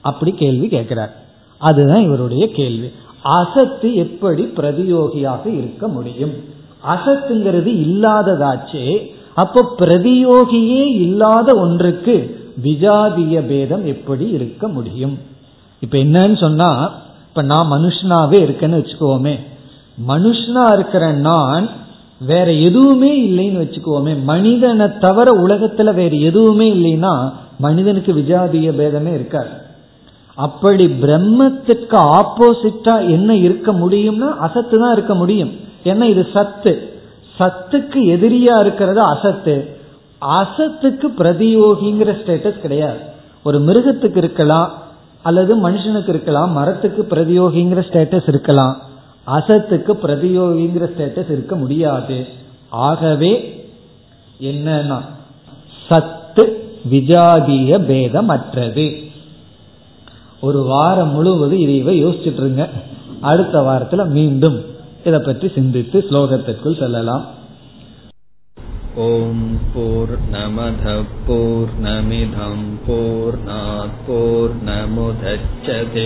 அப்படி கேள்வி கேட்கிறார். அதுதான் இவருடைய கேள்வி. அசத்து எப்படி பிரதியோகியாக இருக்க முடியும்? அசத்துங்கிறது இல்லாததாச்சே அப்போ பிரதியோகியே இல்லாத ஒன்றுக்கு விஜாதிய பேதம் எப்படி இருக்க முடியும்? இப்ப என்னன்னு சொன்னா இப்ப நான் மனுஷனாவே இருக்கேன்னு வச்சுக்கோமே மனுஷனா இருக்கிற நான் வேற எதுவுமே இல்லைன்னு வச்சுக்கோமே மனிதனை தவிர உலகத்துல வேற எதுவுமே இல்லைன்னா மனிதனுக்கு விஜாதிய பேதமே இருக்காது. அப்படி பிரம்மத்துக்கு ஆப்போசிட்டா என்ன இருக்க முடியும்னா அசத்து தான் இருக்க முடியும். ஏன்னா இது சத்து. சத்துக்கு எதிரியா இருக்கிறது அசத்து. அசத்துக்கு பிரதியோகிங்கிற ஸ்டேட்டஸ் கிடையாது. ஒரு மிருகத்துக்கு இருக்கலாம் அல்லது மனுஷனுக்கு இருக்கலாம் மரத்துக்கு பிரதியோகிங்கிற ஸ்டேட்டஸ் இருக்கலாம். அசத்துக்கு பிரதியோகிங்கிற ஸ்டேட்டஸ் இருக்க முடியாது ஆகவே என்னன்னா சத்து விஜாதிய பேதமற்றது ஒரு வாரம் முழுவதும் இதை யோசிச்சுட்டு இருங்க அடுத்த வாரத்துல மீண்டும் இதை பற்றி சிந்தித்து ஸ்லோகத்திற்குள் செல்லலாம் ॐ पूर्णमधः पूर्णमिधं पूर्णात् पूर्णमुदच्छते